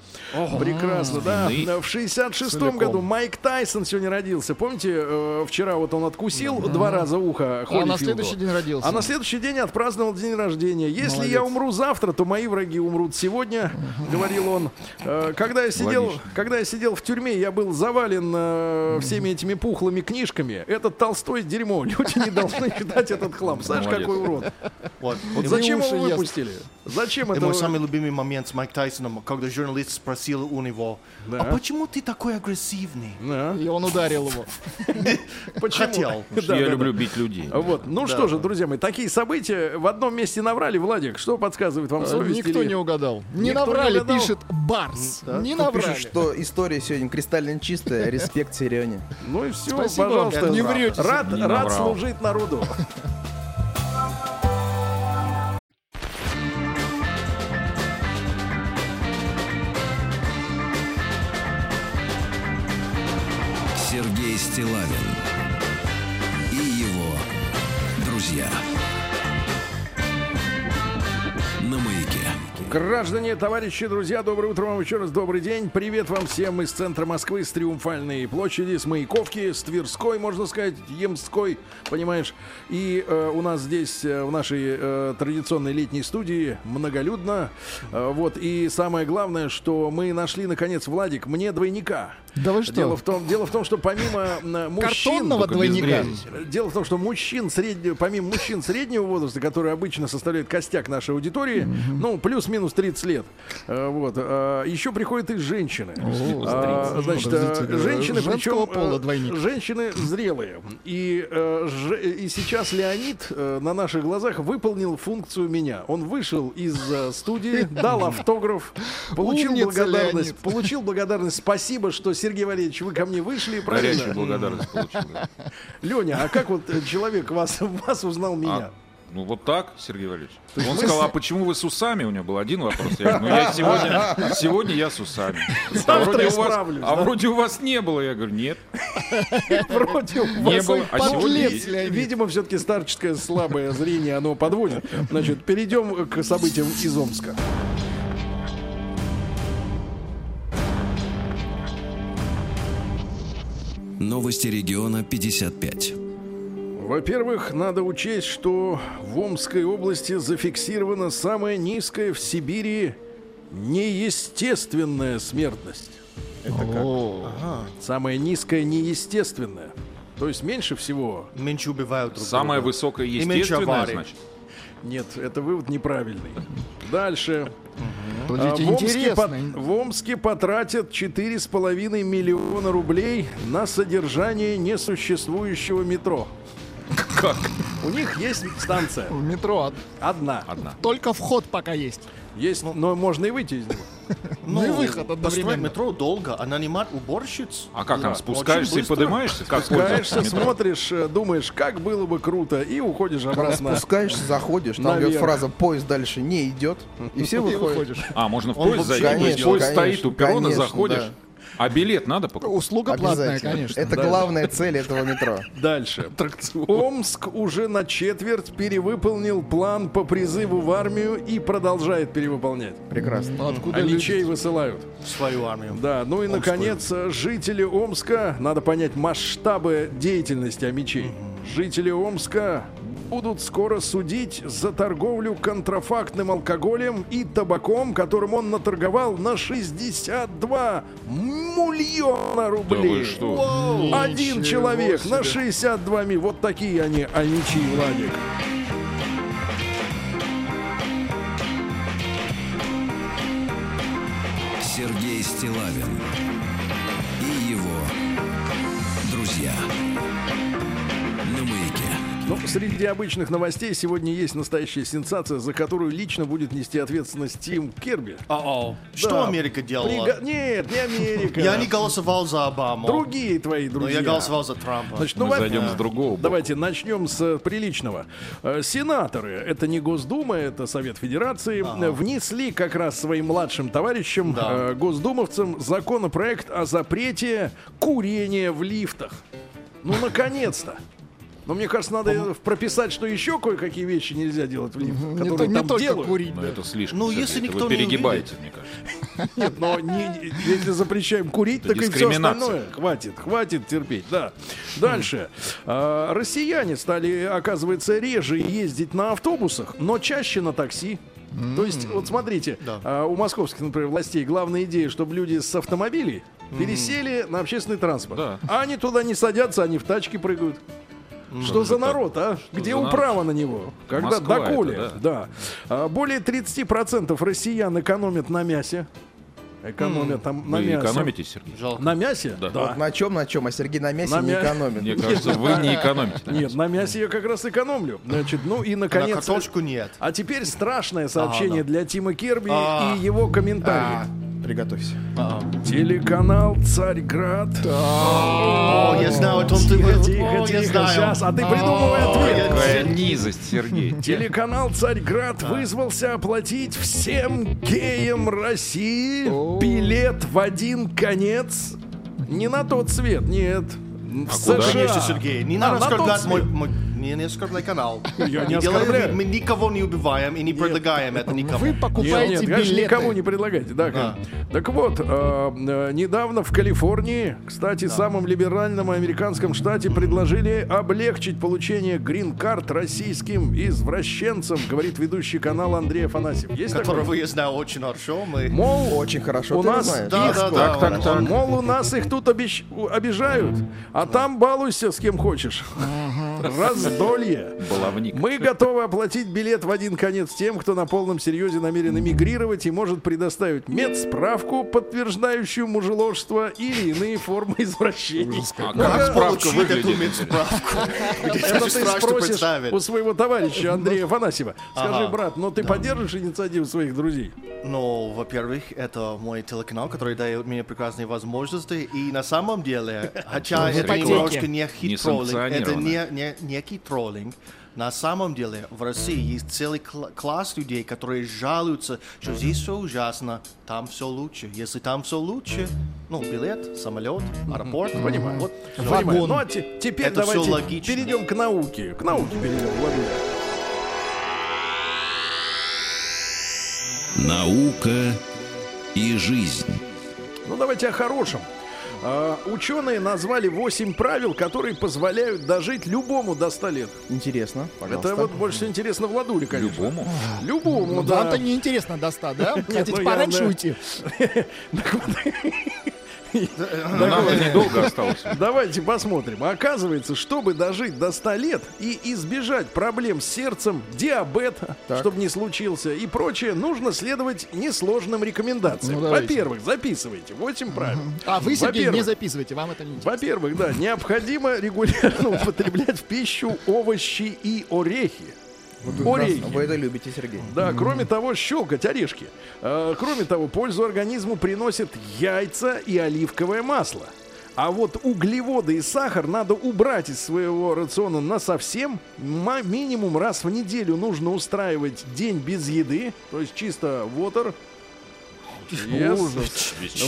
Прекрасно, да. Спины. В 66 Целиком. году Майк Тайсон сегодня родился. Помните, э, вчера вот он откусил два раза ухо А Холлифилду. на следующий день родился. А на следующий день отпраздновал день рождения. Если Молодец. я умру завтра, то мои враги умрут сегодня, говорил он. Э, Когда я сидел, Логично. когда я сидел в тюрьме, я был завален э, всеми этими пухлыми книжками. Этот Толстой дерьмо. Люди не должны читать этот хлам. Знаешь, Молодец. какой урод. Вот. Вот зачем его ест. выпустили? Зачем И это? мой самый любимый момент с Майк Тайсоном, когда журналист спросил у него, Да. а почему ты такой агрессивный? Да. И он ударил его. Почему? Хотел. Я люблю бить людей. Вот, ну что же, друзья мои, такие события в одном месте наврали, Владик. Что подсказывает вам совесть? Э, Никто не угадал. Не наврали, пишет Барс. Не наврали. что история сегодня кристально чистая. Респект Серене. Ну и все, Спасибо пожалуйста. не врете, Рад, Не рад служить народу. Сергей Стилавин и его друзья. Граждане, товарищи, друзья, доброе утро вам еще раз, добрый день. Привет вам всем из центра Москвы, с Триумфальной площади, с Маяковки, с Тверской, можно сказать, Емской, понимаешь. И э, у нас здесь, э, в нашей э, традиционной летней студии, многолюдно. Э, вот, и самое главное, что мы нашли, наконец, Владик, мне двойника. Да вы что? Дело в том, дело в том, что помимо э, мужчин... Картонного двойника. Дело в том, что мужчин среднего, помимо мужчин среднего возраста, которые обычно составляют костяк нашей аудитории, ну, плюс-минус 30 лет, э, вот, э, еще приходят и женщины. А, Значит, Подождите, женщины, причем пола двойник. женщины зрелые. И, и сейчас Леонид на наших глазах выполнил функцию меня. Он вышел из студии, дал автограф, получил Умница, благодарность, Леонид. получил благодарность. Спасибо, что Сергей Валерьевич, вы ко мне вышли, Горячую правильно? благодарность получил. да. Леня, а как вот э, человек вас, вас узнал меня? А, ну вот так, Сергей Валерьевич. Он сказал, а почему вы с усами? У него был один вопрос. Я говорю, ну я сегодня, сегодня я с усами. А Завтра вроде, у вас, исправлюсь, а да? вроде у вас не было. Я говорю, нет, Вроде у не вас- было. А сегодня. Леонид. Видимо, все-таки старческое слабое зрение, оно подводит. Значит, перейдем к событиям из Омска. Новости региона 55. Во-первых, надо учесть, что в Омской области зафиксирована самая низкая в Сибири неестественная смертность. О, Самая низкая неестественная. То есть меньше всего. Меньше убивают друг Самая друга. высокая И меньше естественная, аварий. значит. Нет, это вывод неправильный. Дальше. А, Подождите, в, Омске пот- в Омске потратят 4,5 миллиона рублей на содержание несуществующего метро. Как? У них есть станция. В метро од- Одна. Одна. только вход пока есть. Есть, но можно и выйти из него. Ну и выход Построить одновременно. метро долго, а нанимать уборщиц? А как там, спускаешься и поднимаешься? Как Спускаешься, смотришь, э, думаешь, как было бы круто, и уходишь Когда обратно. спускаешься, заходишь, там идет фраза «поезд дальше не идет», и все выходят. выходишь. А, можно в поезд Конечно, поезд стоит у перрона, конечно, заходишь. А билет надо покупать? Услуга платная, конечно. Это Да. главная цель этого метро. Дальше. Омск уже на четверть перевыполнил план по призыву в армию и продолжает перевыполнять. Прекрасно. Ну, Откуда А люди? мечей высылают. В свою армию. Да, ну и Омскую. наконец, жители Омска, надо понять масштабы деятельности Амичей. Жители Омска будут скоро судить за торговлю контрафактным алкоголем и табаком, которым он наторговал на 62 миллиона рублей. вы что? Один Ничего человек на себе. 62 ми. Вот такие они, Амичи и Владик. Сергей Стилавин среди обычных новостей сегодня есть настоящая сенсация, за которую лично будет нести ответственность Тим Керби. О-о. Что Да. Америка делала? Прига- Нет, не Америка. Я не голосовал за Обаму. Другие твои Но друзья. я голосовал за Трампа. Значит, ну, Мы зайдем с другого бока. Давайте начнем с э, приличного. Э, Сенаторы, это не Госдума, это Совет Федерации, э, внесли как раз своим младшим товарищам, Да. госдумовцам, законопроект о запрете курения в лифтах. Ну, наконец-то. Но мне кажется, надо прописать, что еще кое-какие вещи нельзя делать в Не, которые то- не там только делают. курить, Ну, да. это слишком. Ну, если это никто вы не перегибаете, мне кажется. Нет, но не- если запрещаем курить, Это так и все остальное. Хватит, хватит терпеть, да. Дальше. А, Россияне стали, оказывается, реже ездить на автобусах, но чаще на такси. То есть, вот смотрите, а, у московских, например, властей главная идея, чтобы люди с автомобилей пересели на общественный транспорт. Да. А они туда не садятся, они в тачки прыгают. Что за народ, а? Где управа на него? Когда доколе? да. А, Более 30% россиян экономят на мясе. Экономят там на Вы мясе. экономите, Сергей? Жалко. На мясе? Да. Вот на чем, на чем, а Сергей на мясе На не мя- экономит. Мне кажется, вы не экономите. на Нет, мясе. на мясе я как раз экономлю. Значит, ну и На наконец. картошку нет. А теперь страшное сообщение для Тима Керби А. и его комментарий. Приготовься. Телеканал Царьград. О, я знаю, о том ты... Тихо, тихо, тихо. Сейчас, а ты придумывай О, ответ. Какая низость, Сергей. Телеканал Царьград вызвался оплатить всем геям России билет в один конец. Не на тот свет, нет. В куда? США. Конечно, Сергей, не А, надо на тот свет. мой, мой- Не, не оскорбляй канал. Я не делаем- оскорбляю. Мы никого не убиваем и не предлагаем это никому. Вы покупаете нет, конечно, билеты. никому не предлагайте. Да, Да. Так вот, э, э, недавно в Калифорнии, кстати, самом либеральном американском штате, предложили облегчить получение грин-карт российским извращенцам, говорит ведущий канал Андрей Афанасьев. Есть? Которого я знаю очень хорошо. Мы... Мол, Очень хорошо, у нас знаешь. Да, их- да, да. так, так. Мол, у нас их тут обижают, а там балуйся с кем хочешь. Раздолье. Баловник. Мы готовы оплатить билет в один конец тем, кто на полном серьезе намерен эмигрировать и может предоставить медсправку, подтверждающую мужеложство или иные формы извращений. А Ну, как справка Получить выглядит? эту медсправку. это ты спросишь у своего товарища Андрея Афанасьева. Скажи, брат, но ты поддержишь инициативу своих друзей? Ну, во-первых, это мой телеканал, который дает мне прекрасные возможности. И на самом деле, хотя это немножко не хит-троллинг, это не, некий троллинг. На самом деле в России есть целый кла- класс людей, которые жалуются, что здесь все ужасно, там все лучше. Если там все лучше, ну, билет, самолет, аэропорт, понимаю. Вот, всё. Понимаю. Ну а те- теперь Это давайте логично. перейдем к науке. К науке перейдем, Владимир. Наука и жизнь. Ну давайте о хорошем. А, ученые назвали 8 правил, которые позволяют дожить любому до 100 лет. Интересно, пожалуйста. Это вот больше интересно Владуле, конечно. Любому. Любому, Ну, да. Вам-то неинтересно до 100, да? Хотите ну, пораньше уйти? Но нам недолго осталось. Давайте посмотрим. Оказывается, чтобы дожить до 100 лет и избежать проблем с сердцем, диабета, чтобы не случился и прочее, нужно следовать несложным рекомендациям. Ну. Во-первых, записывайте 8 правил. А вы, Сергей, не записывайте, вам это не интересно. Во-первых, да, необходимо регулярно употреблять в пищу овощи и орехи. Орехи. Вы это любите, Сергей. Да, кроме того, щелкать орешки. Э, кроме того, пользу организму приносят яйца и оливковое масло. А вот углеводы и сахар надо убрать из своего рациона на совсем. Минимум раз в неделю нужно устраивать день без еды, то есть чисто water. Yes.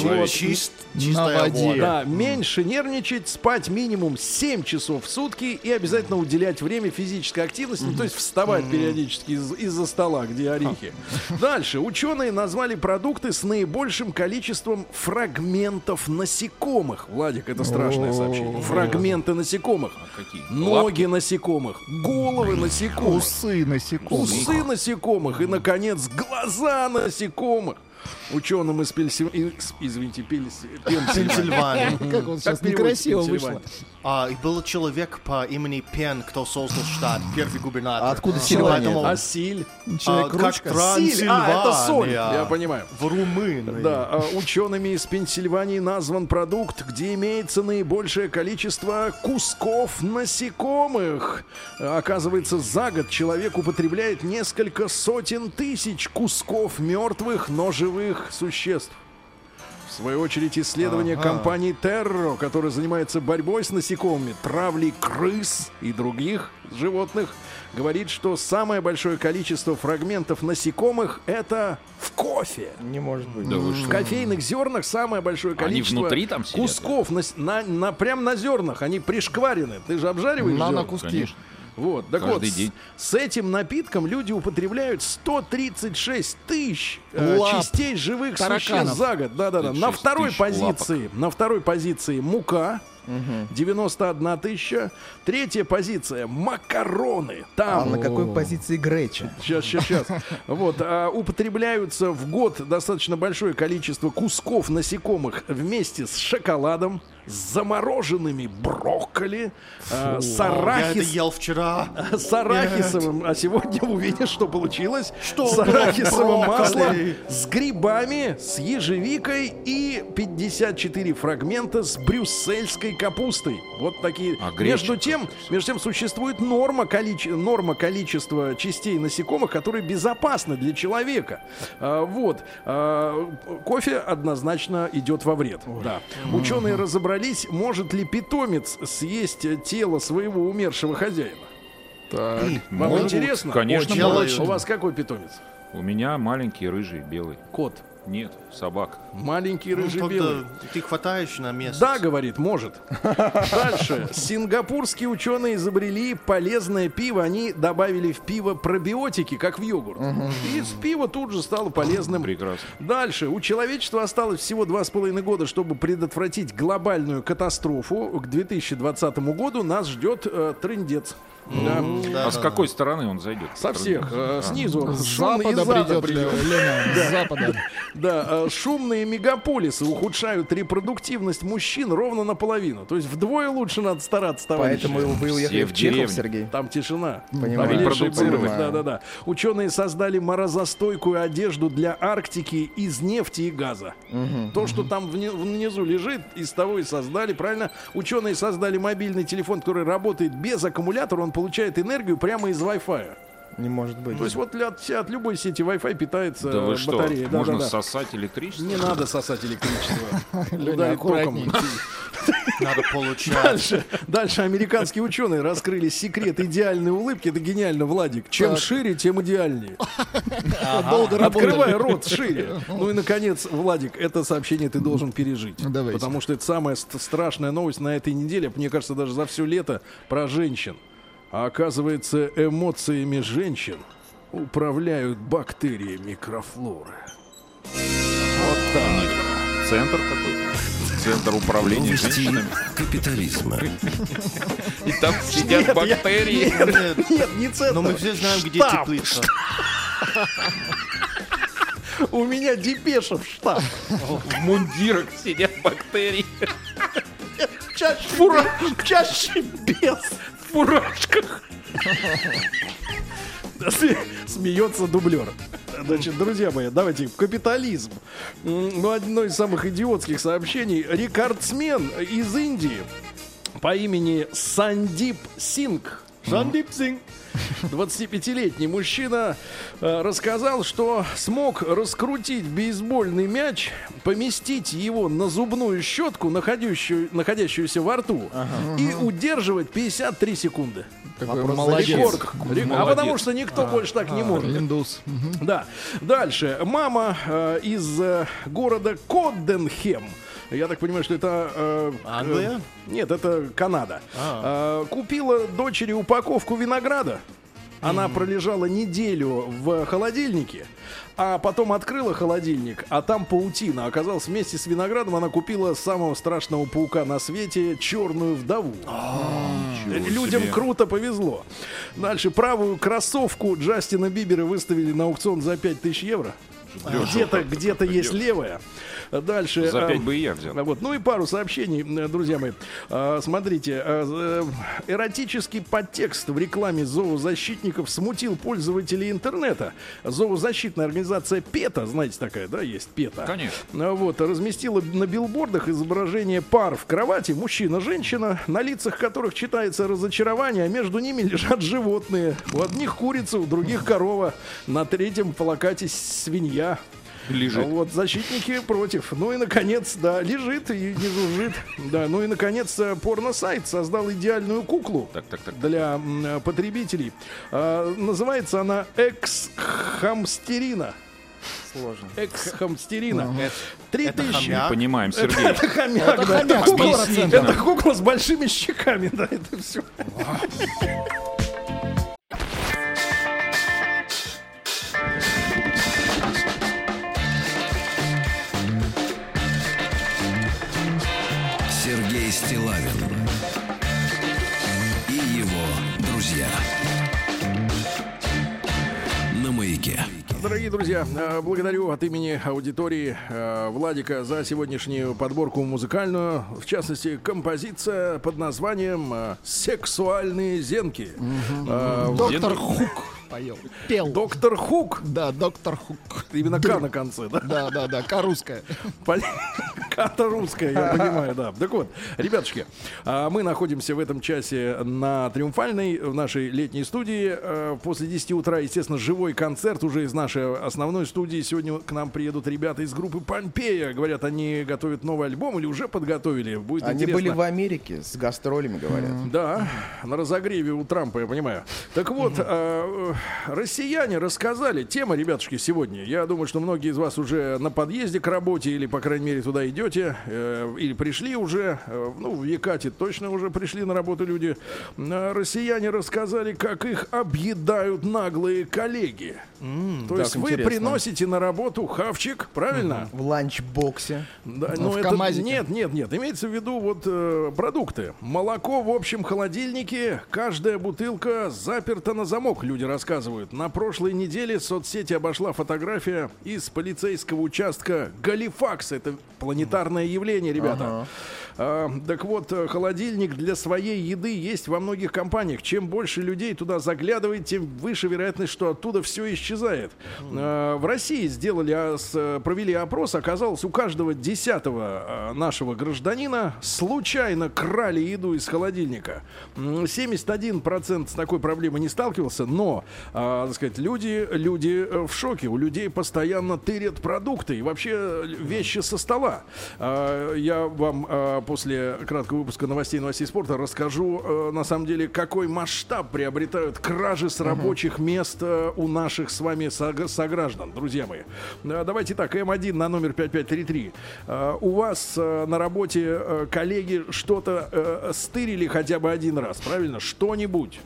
Вот. Чист, На воде. вода. Да, меньше нервничать, спать минимум 7 часов в сутки и обязательно уделять время физической активности, ну, то есть вставать периодически из- из-за стола, где орехи. Дальше. Ученые назвали продукты с наибольшим количеством фрагментов насекомых. Владик, это страшное сообщение. Фрагменты насекомых. Какие? Ноги насекомых, головы насекомых, Усы насекомых. усы насекомых и, наконец, глаза насекомых. Ученым из Пельси... из- Извините, Пельси... Пенсильвании. Пенсильвания. Как вот сейчас некрасиво вышло. А, был человек по имени Пен, кто создал штат, первый губернатор. А откуда И Сильвания? поэтому, А силь? а, как Силь. А, это соль. Трансильвания. Я понимаю. В Румынии. Да, а учеными из Пенсильвании назван продукт, где имеется наибольшее количество кусков насекомых. А, Оказывается, за год человек употребляет несколько сотен тысяч кусков мертвых, но живых существ. В свою очередь, исследование компании Terro, которая занимается борьбой с насекомыми, травлей крыс и других животных, говорит, что самое большое количество фрагментов насекомых это в кофе. Не может быть. Да В что? кофейных зернах самое большое Они количество внутри там сидят, кусков на, с- на, на- прям на зернах. Они пришкварены. Ты же обжариваешь На, на зерна? куски. Конечно. Вот, так Каждый вот, день. С, с этим напитком люди употребляют 136 тысяч э, Лап частей живых тараканов. существ за год. Да-да-да. На 36 второй позиции, на второй позиции мука. 91 тысяча. Третья позиция макароны. А Там на какой позиции Греча? Сейчас, сейчас, сейчас. Вот, а, употребляются в год достаточно большое количество кусков насекомых вместе с шоколадом, с замороженными брокколи, а, с, Я это арахис- ел вчера. с арахисовым, а сегодня увидишь, что получилось. Что с арахисовым маслом, с грибами, с ежевикой и 54 фрагмента с брюссельской капустой. Вот такие. А между тем, между тем существует норма, количе- норма количества частей насекомых, которые безопасны для человека. А, вот. А, кофе однозначно идет во вред. Да. Ученые разобрались, может ли питомец съесть тело своего умершего хозяина. Вам Могут, интересно? конечно, Очень. У вас какой питомец? У меня маленький рыжий белый. Кот. Нет, собака. Маленький Ну, белый. Ты хватаешь на место. Да, говорит, может. Дальше. Сингапурские ученые изобрели полезное пиво. Они добавили в пиво пробиотики, как в йогурт. И с пива тут же стало полезным. Прекрасно. Дальше. У человечества осталось всего два с половиной года, чтобы предотвратить глобальную катастрофу. К 2020 году нас ждет э, трындец. Да. Да, а с да, какой стороны он зайдет? Со всех. э, снизу. С запада придет, придет. Лена, с запада. Да, э, шумные мегаполисы ухудшают репродуктивность мужчин ровно наполовину. То есть вдвое лучше надо стараться, товарищи. Поэтому вы уехали в Чехов. Сергей. Там тишина. Понимаю. Репродуцировать. бурных. Да-да-да. Ученые создали морозостойкую одежду для Арктики из нефти и газа. То, что там вни- внизу лежит, из того и создали, правильно? Ученые создали мобильный телефон, который работает без аккумулятора, он получает энергию прямо из Wi-Fi. Не может быть. То есть вот от, от любой сети Wi-Fi питается Да вы э, что, батарея. можно Да-да-да. сосать электричество? Не надо сосать электричество. Леня, Ударить током. Надо получать. Дальше, дальше американские ученые раскрыли секрет идеальной улыбки. Это гениально, Владик. Чем Так. шире, тем идеальнее. Работали. Открывай рот шире. Ну и, наконец, Владик, это сообщение ты должен пережить. Давайте. Потому что это самая ст- страшная новость на этой неделе. Мне кажется, даже за все лето про женщин. А оказывается, эмоциями женщин управляют бактерии микрофлоры. Вот так. Центр какой-то. Центр управления Новости женщинами. капитализма. И там сидят бактерии. Нет, Нет, не центр. Но мы все знаем, где Штаб. теплица. У меня депеша в штаб. В мундирах сидят бактерии. Чаще, чаще без. В фуражках. Смеется дублер. Значит, друзья мои, давайте капитализм. Ну, одно из самых идиотских сообщений. Рекордсмен из Индии по имени Сандип Синг. Сандип Синг. 25-летний мужчина э, рассказал, что смог раскрутить бейсбольный мяч, поместить его на зубную щетку, находящую, находящуюся во рту, и удерживать 53 секунды. Какой молодец. Рекорд. Рек- А Молодец. потому что никто больше так не может. Индус. Да. Дальше. Мама э, из э, города Кодденхем. Я так понимаю, что это... э, Англия? э, нет, это Канада. Э, купила дочери упаковку винограда. Она пролежала неделю в холодильнике, а потом открыла холодильник, а там паутина. Оказалось, вместе с виноградом она купила самого страшного паука на свете черную вдову. Людям себе. круто повезло. Дальше правую кроссовку Джастина Бибера выставили на аукцион за 5000 евро. Где-то где-то есть левая. Дальше. За а, пять бы и я взял. вот, ну и пару сообщений, друзья мои. А, Смотрите, а, э, эротический подтекст в рекламе зоозащитников смутил пользователей интернета. Зоозащитная организация ПЕТА, знаете такая, да, есть ПЕТА. Конечно. А, Вот, разместила на билбордах изображение пар в кровати, мужчина-женщина, на лицах которых читается разочарование, а между ними лежат животные. У одних курица, у других корова, на третьем плакате свинья. Лежит. Вот, защитники против. Ну и, наконец, да, лежит и не жужжит. Да, ну и, наконец, э, порно-сайт создал идеальную куклу Так, так, так. для э, потребителей. А, называется она Экс-Хамстерина. Сложно. Экс-Хамстерина. Три это тысячи. хомяк? Понимаем, Сергей. Это хомяк, да. хомяк, Это кукла- 100%. Это кукла с большими щеками, да, это все. Стилавин и его друзья. На маяке. Дорогие друзья, э, благодарю от имени аудитории э, Владика за сегодняшнюю подборку музыкальную. В частности, композиция под названием э, «Сексуальные зенки». Э, Доктор Хук поел. Пел. Доктор Хук. Да, доктор Хук. Именно К на конце, да? Да, да, да, карусская. Поли- Карта русская, я понимаю, да. Так вот, ребятушки, а, мы находимся в этом часе на Триумфальной, в нашей летней студии. А, После 10 утра, естественно, живой концерт уже из нашей основной студии. Сегодня к нам приедут ребята из группы Помпея. Говорят, они готовят новый альбом или уже подготовили. Будет Они интересно. были в Америке с гастролями, говорят. Да, на разогреве у Трампа, я понимаю. Так вот, россияне рассказали, тема, ребятушки, сегодня. Я думаю, что многие из вас уже на подъезде к работе или, по крайней мере, туда идете, э, или пришли уже, э, ну, в Екате точно уже пришли на работу люди. Э, россияне рассказали, как их объедают наглые коллеги. То есть вы интересно. приносите на работу хавчик, правильно? В ланчбоксе. Да, Ну, но в это КамАЗике. нет, нет, нет. Имеется в виду вот э, продукты. Молоко в общем холодильнике. Каждая бутылка заперта на замок. Люди рассказывают. На прошлой неделе соцсети обошла фотография из полицейского участка Галифакс. Это планетарное явление, ребята. А, так вот, э, холодильник для своей еды есть во многих компаниях. Чем больше людей туда заглядывает, тем выше вероятность, что оттуда все исчезает. А, в России сделали, а, э, провели опрос. Оказалось, у каждого десятого а, нашего гражданина случайно крали еду из холодильника. М, 71% с такой проблемой не сталкивался, но, а, так сказать, люди, люди э, в шоке. У людей постоянно тырят продукты и вообще э, вещи со стола. А, Я вам а, после краткого выпуска новостей новостей спорта расскажу, э, на самом деле, какой масштаб приобретают кражи с рабочих мест э, у наших с вами сог- сограждан, друзья мои. А, Давайте так, М1 на номер 5533. А, У вас э, на работе э, коллеги что-то э, стырили хотя бы один раз, правильно? Что-нибудь.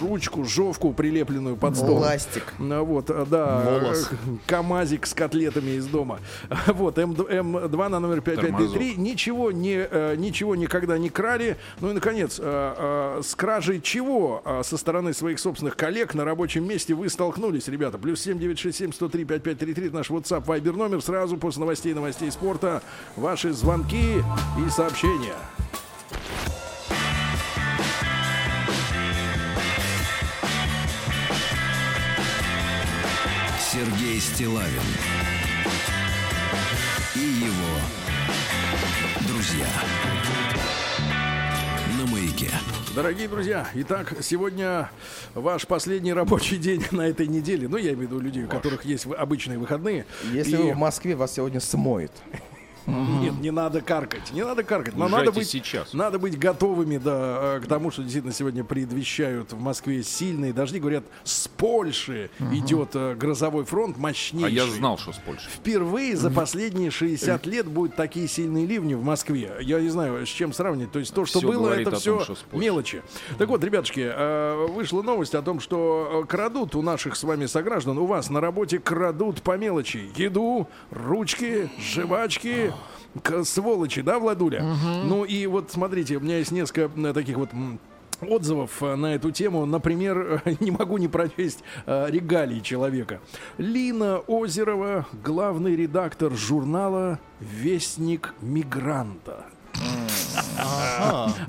Ручку, жовку, прилепленную под стол. Ластик. Ну, Вот, э, да. Волос. КамАЗик с котлетами из дома. Вот, М, М2 на номер 5533. Ничего, не, э, ничего никогда не крали. Ну и, наконец, э, э, с кражей чего со стороны своих собственных коллег на рабочем месте вы столкнулись, ребята? Плюс 7967 103 5533 это наш WhatsApp, Viber номер. Сразу после новостей, новостей спорта ваши звонки и сообщения. Сергей Стилавин и его друзья. На маяке. Дорогие друзья, итак, сегодня ваш последний рабочий день на этой неделе. Ну, я имею в виду людей, у которых есть обычные выходные. Если И- вы в Москве, вас сегодня смоет. Нет, не надо каркать, не надо каркать. Но Уезжайте надо быть, сейчас. надо быть готовыми да, э, к тому, что действительно сегодня предвещают в Москве сильные дожди. Говорят, с Польши идет э, грозовой фронт мощнейший. А я знал, что с Польшей. Впервые за последние 60 лет будут такие сильные ливни в Москве. Я не знаю, с чем сравнивать. То есть то, что Всё было, это все том, мелочи. Так вот, ребятушки, э, вышла новость о том, что крадут у наших с вами сограждан, у вас на работе крадут по мелочи. Еду, ручки, жвачки, сволочи, да, Владуля? Ну и вот смотрите, у меня есть несколько таких вот отзывов э, на эту тему. Например, не могу не прочесть э, регалии человека. Лина Озерова, главный редактор журнала «Вестник мигранта».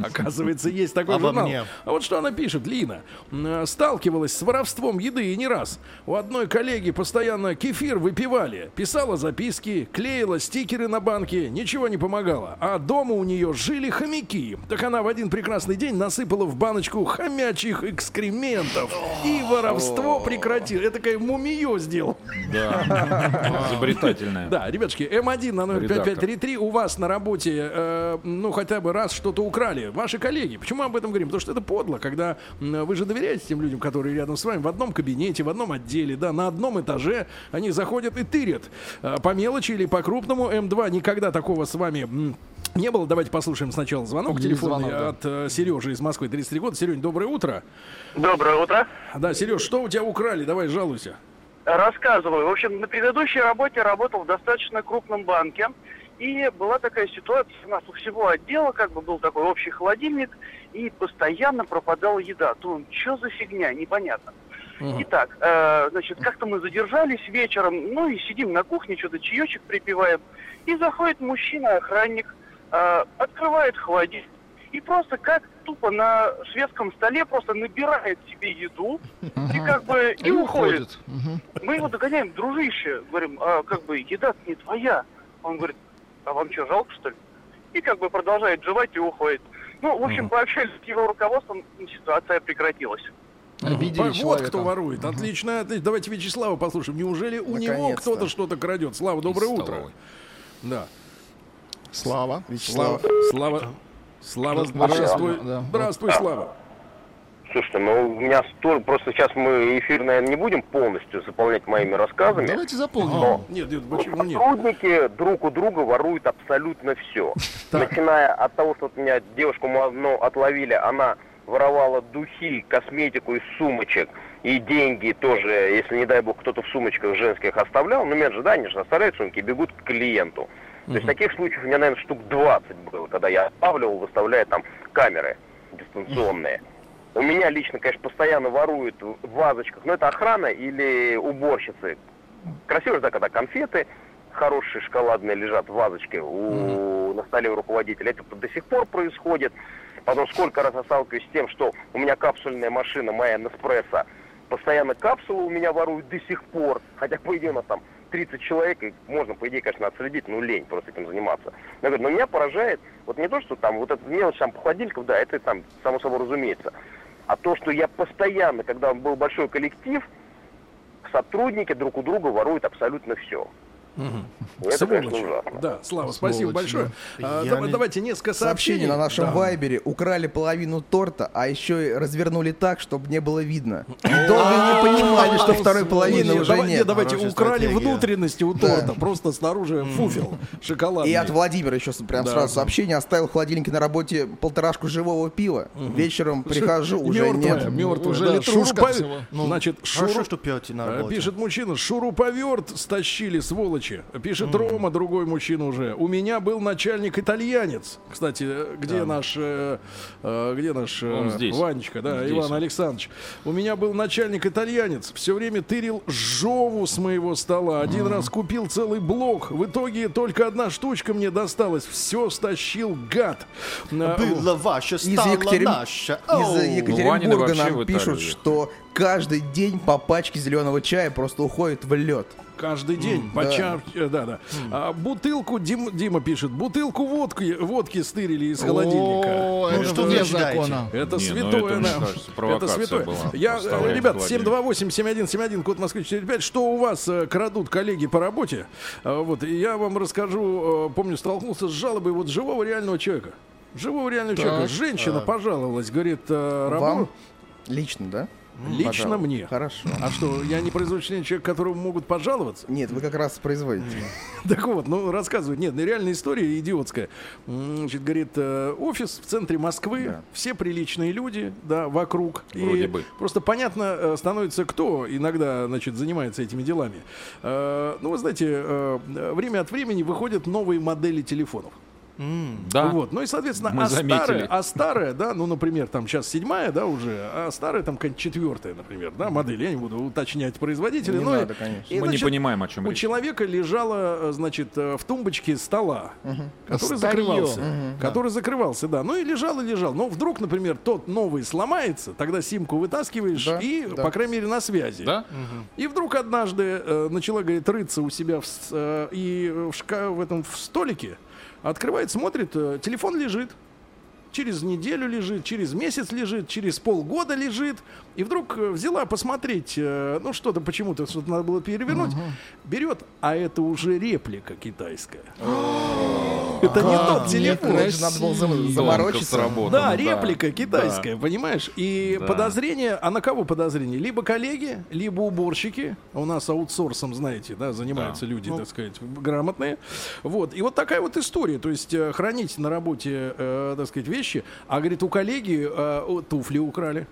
Оказывается, есть такой Обо журнал. мне. А вот что она пишет, Лина. М, Сталкивалась с воровством еды и не раз. У одной коллеги постоянно кефир выпивали. Писала записки, клеила стикеры на банке. Ничего не помогало. А дома у нее жили хомяки. Так она в один прекрасный день насыпала в баночку хомячьих экскрементов. И воровство прекратила. Это такая мумиё сделал. Да. Изобретательная. Да, ребятушки, М1 на номер Редактор. 5533 у вас на работе, э, ну, хотя бы раз что-то украли. Ваши коллеги. Почему мы об этом говорим? Потому что это подло, когда вы же доверяете тем людям, которые рядом с вами в одном кабинете, в одном отделе, да, на одном этаже, они заходят и тырят. Э, по мелочи или по крупному М2 никогда такого с вами не было. Давайте послушаем сначала звонок Есть телефонный звонок, да. от э, Сережи из Москвы, 33 года. Серень, доброе утро. Доброе утро. Да, Сереж, что у тебя украли? Давай, жалуйся. Рассказываю. В общем, на предыдущей работе работал в достаточно крупном банке. И была такая ситуация, у нас у всего отдела как бы был такой общий холодильник, и постоянно пропадала еда. То что за фигня, непонятно. Итак, э, значит, как-то мы задержались вечером, ну и сидим на кухне, что-то чаечек припиваем. И заходит мужчина-охранник, э, открывает холодильник и просто как тупо на шведском столе просто набирает себе еду и как бы и, уходит. Мы его догоняем, дружище, говорим, а как бы еда не твоя. Он говорит, а вам что, жалко что ли? И как бы продолжает жевать и уходит. Ну, в общем, пообщались с его руководством, ситуация прекратилась. Обидели Вот человека. кто ворует. Отлично, отлично. Давайте Вячеслава послушаем. Неужели у него кто-то что-то крадет? Слава, доброе Из утро. столовой. Да. Слава. Слава. Слава. Слава, здравствуй. Да. Здравствуй, Слава. Слушайте, ну у меня столько... Просто сейчас мы эфир, наверное, не будем полностью заполнять моими рассказами. Давайте заполним. Но Нет, нет, почему нет? сотрудники друг у друга воруют абсолютно все. Начиная от того, что вот меня девушку одну отловили, она воровала духи, косметику из сумочек и деньги тоже, если, не дай бог, кто-то в сумочках женских оставлял, ну, меня же, да, они же оставляют сумки и бегут к клиенту. То есть таких случаев у меня, наверное, штук 20 было, когда я оставлял, выставляя там камеры дистанционные. У меня лично, конечно, постоянно воруют в вазочках, но это охрана или уборщицы. Красиво же, да, когда конфеты хорошие шоколадные лежат в вазочке у, на столе у руководителя. Это до сих пор происходит. Потом сколько раз я сталкиваюсь с тем, что у меня капсульная машина, моя Неспрессо, постоянно капсулы у меня воруют до сих пор. Хотя, по идее, у нас там 30 человек, и можно, по идее, конечно, отследить, но лень просто этим заниматься. Я говорю, но меня поражает, вот не то, что там, вот эта мелочь там холодильников, да, это там, само собой разумеется, а то, что я постоянно, когда был большой коллектив, сотрудники друг у друга воруют абсолютно все. Это, конечно. Да, Слава, спасибо Сволочи, большое. А, Я Давайте несколько сообщений. Сообщение на нашем Да. вайбере. Украли половину торта, а еще и развернули так, чтобы не было видно. И долго не понимали, что второй половины уже нет. давайте украли внутренности у торта. Просто снаружи фуфел шоколадный. И от Владимира еще прям Да. сразу сообщение. Оставил в холодильнике на работе полторашку живого пива. Вечером прихожу, уже нет. мертвая, Уже да. Ну, Значит, Хорошо, шуру- что пьете на Э, работе. Пишет мужчина, шуруповерт стащили, сволочи. Пишет Рома, другой мужчина уже. У меня был начальник итальянец. Кстати, где наш, э, э, где наш э, Он здесь. Ванечка, да, Здесь Иван. Александрович. У меня был начальник итальянец. Все время тырил жову с моего стола. Один раз купил целый блок. В итоге только одна штучка мне досталась. Все стащил гад. Было ваше, Из, стало Екатерин- наше. из. Екатеринбурга нам пишут, что каждый день по пачке зеленого чая просто уходит в лед. Каждый день по да. чарке, да, да. А, бутылку Дим- Дима пишет, бутылку водки, водки стырили из холодильника. О, Ну, это что вне закона. Это Не, ну святое, это, мне да. кажется, это святое. была. Я, э, Оставляем ребят, в холодильнике. 728-7171, код Москвы 45, что у вас э, крадут коллеги по работе? А, Вот, и я вам расскажу, э, помню, столкнулся с жалобой вот живого реального человека. Живого реального Так. человека. Женщина пожаловалась, говорит, э, работа лично, да? Лично Пожалуй. мне. Хорошо. А что, я не производительный человек, которому могут пожаловаться? Нет, вы как раз производите. Так вот, ну рассказывают. Нет, ну, реальная история идиотская. Значит, говорит, э, офис в центре Москвы, Да. все приличные люди, да, вокруг. Вроде и бы. Просто понятно э, становится, кто иногда, значит, занимается этими делами. Э, Ну, вы знаете, время от времени выходят новые модели телефонов. Да. Вот. Ну и, соответственно, Мы а заметили. старая, а старая, да, ну, например, там сейчас седьмая, да, уже, а старая там какая-нибудь четвертая, например, да, модель, я не буду уточнять производителя. Не и- надо, конечно. и, Мы не значит, понимаем, о чем У речь. человека лежала, значит, э, в тумбочке стола, который Старье. закрывался. Который закрывался, да. Ну и лежал и лежал. Но вдруг, например, тот новый сломается, тогда симку вытаскиваешь Да, и, да. по крайней мере, на связи. Да? И вдруг однажды э, начала, говорит, рыться у себя в, э, и в, шка- в этом в столике. Открывает, смотрит, э, телефон лежит. Через неделю лежит, через месяц лежит, через полгода лежит. И вдруг э, взяла посмотреть, э, ну что-то почему-то, что-то надо было перевернуть. Берет, а это уже реплика китайская. Это не тот телефон. Раньше надо было зам- заморочиться. сработано, Да, реплика китайская, понимаешь? И Да. подозрение, а на кого подозрение? Либо коллеги, либо уборщики. У нас аутсорсом, знаете, да, занимаются люди, Ну. так сказать, грамотные. Вот. И вот такая вот история. То есть э, хранить на работе, э, так сказать, вещи. А, говорит, у коллеги э, туфли украли.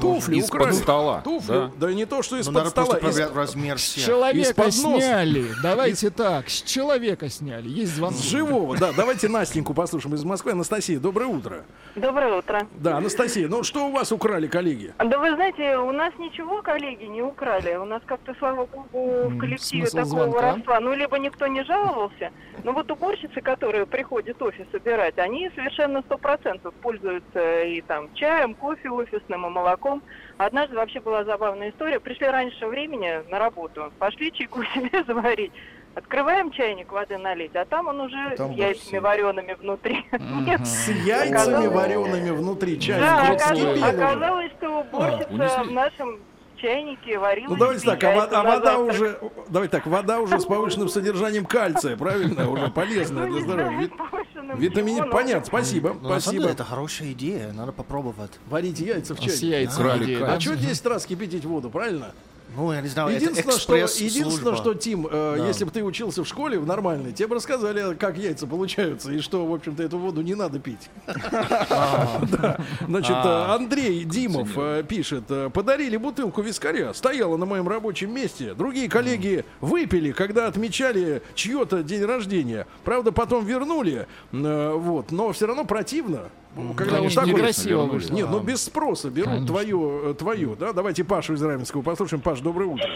Туфли Из-под украли. стола, Туфли. да? Да не то, что Ну, из-под стола. из- размер всех. Человека сняли. Давайте так, с человека сняли. Есть звонок. С живого, да. Давайте Настеньку послушаем из Москвы. Анастасия, доброе утро. Доброе утро. Да, Анастасия, ну что у вас украли коллеги? Да вы знаете, у нас ничего коллеги не украли. У нас как-то, слава богу, в коллективе смысл такого звонка? воровства. Ну, либо никто не жаловался, но вот уборщицы, которые приходят офис собирать, они совершенно сто процентов пользуются и там чаем, кофе офисным, и молоком. Однажды вообще была забавная история. Пришли раньше времени на работу, пошли чайку себе заварить. Открываем чайник воды налить, а там он уже Там с яйцами вовсе. вареными внутри. Нет. С яйцами Оказалось- вареными внутри Да, чайник. уже. оказалось, что уборщица унесли. в нашем чайнике варила Ну давайте так, а, во- яйца а вода уже, давайте так, вода уже с повышенным содержанием кальция, правильно, уже полезная Ну, для не здоровья. Витамин, понятно, спасибо, Ну, спасибо. деле, это хорошая идея, надо попробовать. Варить яйца в С чайнике. яйцами? А что 10 раз кипятить воду, правильно? Ну, я не знаю, это Единственное, что, единственное, что, Тим, э, Да. если бы ты учился в школе в нормальной, тебе бы рассказали, как яйца получаются, и что, в общем-то, эту воду не надо пить. Значит, э, Андрей Димов э, пишет, э, подарили бутылку вискаря, стояла на моем рабочем месте. Другие коллеги выпили, когда отмечали чье-то день рождения. Правда, потом вернули, э, вот, но все равно противно. Когда вот Конечно, такой- некрасиво вышло. Нет, ну без спроса берут Конечно. твою, э, твою, да? Давайте Пашу из Раменского послушаем. Паш, доброе утро.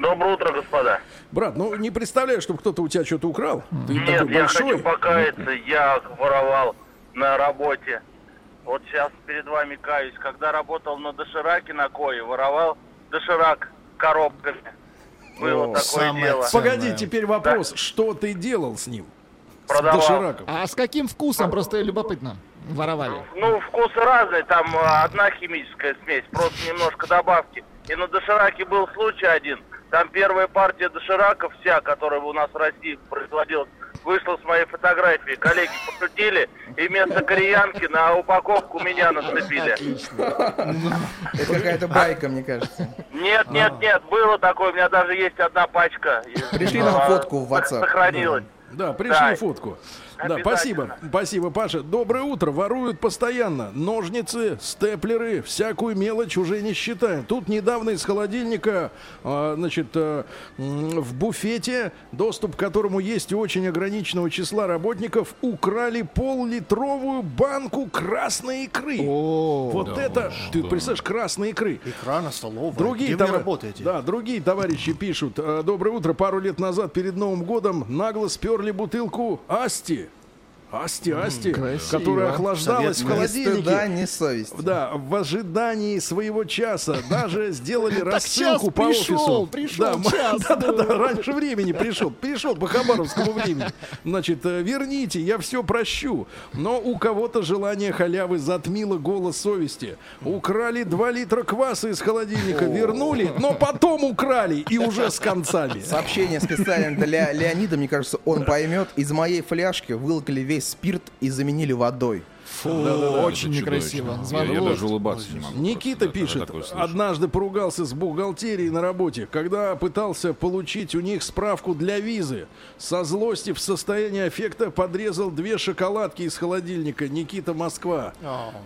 Доброе утро, господа. Брат, ну не представляю, чтобы кто-то у тебя что-то украл. Ты Нет, такой я большой. хочу покаяться, я воровал на работе. Вот сейчас перед вами каюсь. Когда работал на дошираке на кое, воровал доширак коробками. Было такое самое дело. ценное. Погоди, теперь вопрос. Что ты делал с ним? Продавал. С дошираком. А с каким вкусом, просто любопытно, воровали? Ну, вкусы разные, там э, одна химическая смесь, просто немножко добавки. И на дошираке был случай один. Там первая партия дошираков вся, которая у нас в России производилась, вышла с моей фотографией. Коллеги пошутили, и вместо кореянки на упаковку меня нацепили. Это какая-то байка, мне кажется. Нет, нет, нет, было такое, у меня даже есть одна пачка. Пришли нам фотку в WhatsApp. Сохранилась. Да, пришли фотку. Да, спасибо. Спасибо, Паша. Доброе утро. Воруют постоянно. Ножницы, степлеры, всякую мелочь уже не считаем. Тут недавно из холодильника, а, значит, а, в буфете, доступ к которому есть у очень ограниченного числа работников, украли пол-литровую банку красной икры. вот это, ты представляешь, красной икры. Икра на столовой. Другие Где вы товар- работаете? Да, другие товарищи пишут. «Э, Доброе утро. Пару лет назад перед Новым годом нагло сперли бутылку Асти. Асти, Асти, красиво. которая охлаждалась в Ни стыда, холодильнике. ни совести. Да, в ожидании своего часа даже сделали рассылку по пришел, офису. пришел да, час, да, да, да, раньше времени пришел, пришел по хабаровскому времени. Значит, э, верните, я все прощу. Но у кого-то желание халявы затмило голос совести. Украли 2 литра кваса из холодильника, вернули, но потом украли и уже с концами. Сообщение специально для Леонида, мне кажется, он поймет. Из моей фляжки вылокали весь спирт и заменили водой. Фу, очень Это некрасиво. чудовищно. Я, я Звонок. даже улыбаться не могу. Никита просто, пишет, однажды поругался с бухгалтерией на работе, когда пытался получить у них справку для визы. Со злости в состоянии аффекта подрезал две шоколадки из холодильника. Никита Москва.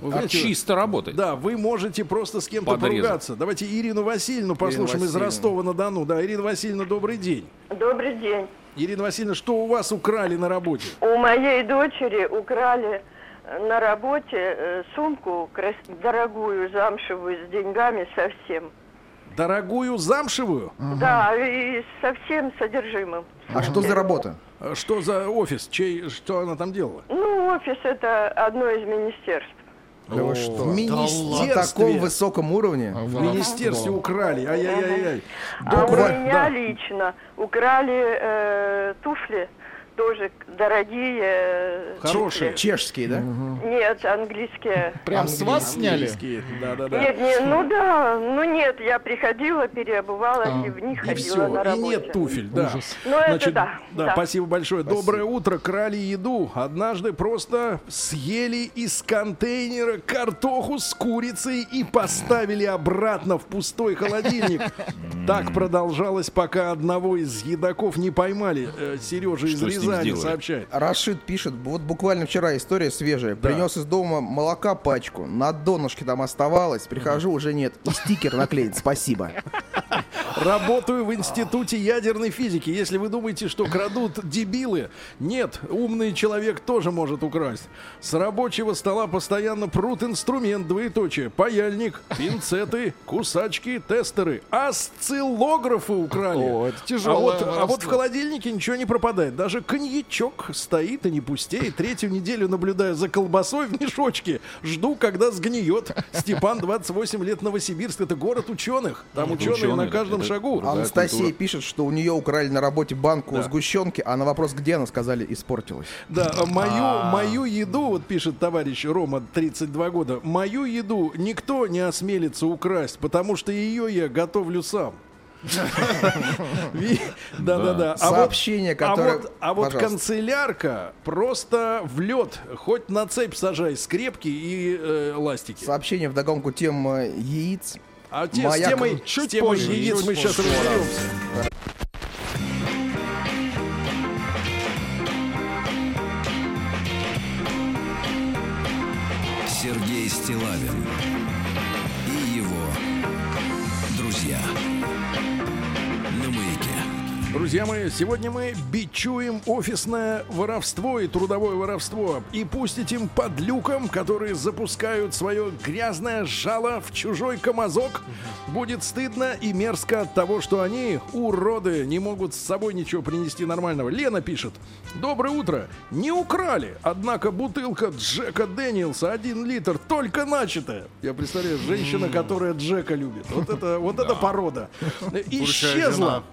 Вы А знаете, чисто работать. Да, вы можете просто с кем-то Подрезать. поругаться. Давайте Ирину Васильевну послушаем из Васильевна. Ростова-на-Дону. Да, Ирина Васильевна, добрый день. Добрый день. Ирина Васильевна, что у вас украли на работе? У моей дочери украли на работе э, сумку крас- дорогую, замшевую, с деньгами совсем. Дорогую замшевую? Да, и со всем содержимым. А что за работа? Что за офис? Чей, что она там делала? Ну, офис это одно из министерств. Да вы что? В На министерстве. таком высоком уровне? В министерстве украли. Ай-яй-яй-яй. А у меня да. лично украли э, туфли, тоже дорогие. э, Хорошие. туфли. Чешские, да? Нет, английские. Прям с вас сняли? Английские, Да-да-да. Нет, нет, ну да, ну нет, я приходила, переобувалась и в них И ходила все, на и работе. нет туфель, да. Ну, это да, Да, да. спасибо большое. Доброе утро. Крали еду. Однажды просто съели из контейнера картоху с курицей и поставили обратно в пустой холодильник. Так продолжалось, пока одного из едоков не поймали. Э, Сережа из Что сделали? сообщает. Рашид пишет, вот буквально вчера история свежая. Принес из дома молока пачку, на донышке там оставалось, прихожу, уже нет. И стикер наклеен, спасибо. Работаю в институте ядерной физики. Если вы думаете, что крадут дебилы, нет, умный человек тоже может украсть. С рабочего стола постоянно прут инструмент, двоеточие, паяльник, пинцеты, кусачки, тестеры, осциллографы украли. О, это а тяжелое вот, а вот в холодильнике ничего не пропадает. Даже коньячок стоит и не пустеет. Третью неделю наблюдаю за колбасой в мешочке. Жду, когда сгниет. Степан, 28 лет, Новосибирск. Это город ученых. Там Это ученые ученые, на каждом это- шагу. Анастасия культура. пишет, что у нее украли на работе банку Да. сгущенки, а на вопрос, где она, сказали, испортилась. Да, а мою, мою еду, вот пишет товарищ Рома, 32 года, мою еду никто не осмелится украсть, потому что ее я готовлю сам. Да-да-да. А вот- Сообщение, а которое- а вот канцелярка просто в лед, хоть на цепь сажай, скрепки и э, ластики. Сообщение вдогонку тем э, яиц. А те, с Моя темой, к- с темой позже, яиц чуть мы сейчас разберемся. Друзья мои, сегодня мы бичуем офисное воровство и трудовое воровство и пустить им под люком, которые запускают свое грязное жало в чужой камазок. Будет стыдно и мерзко от того, что они, уроды, не могут с собой ничего принести нормального. Лена пишет. Доброе утро. Не украли, однако бутылка Джека Дэниелса 1 литр только начатая. Я представляю, женщина, которая Джека любит. Вот это, вот это порода. Исчезла.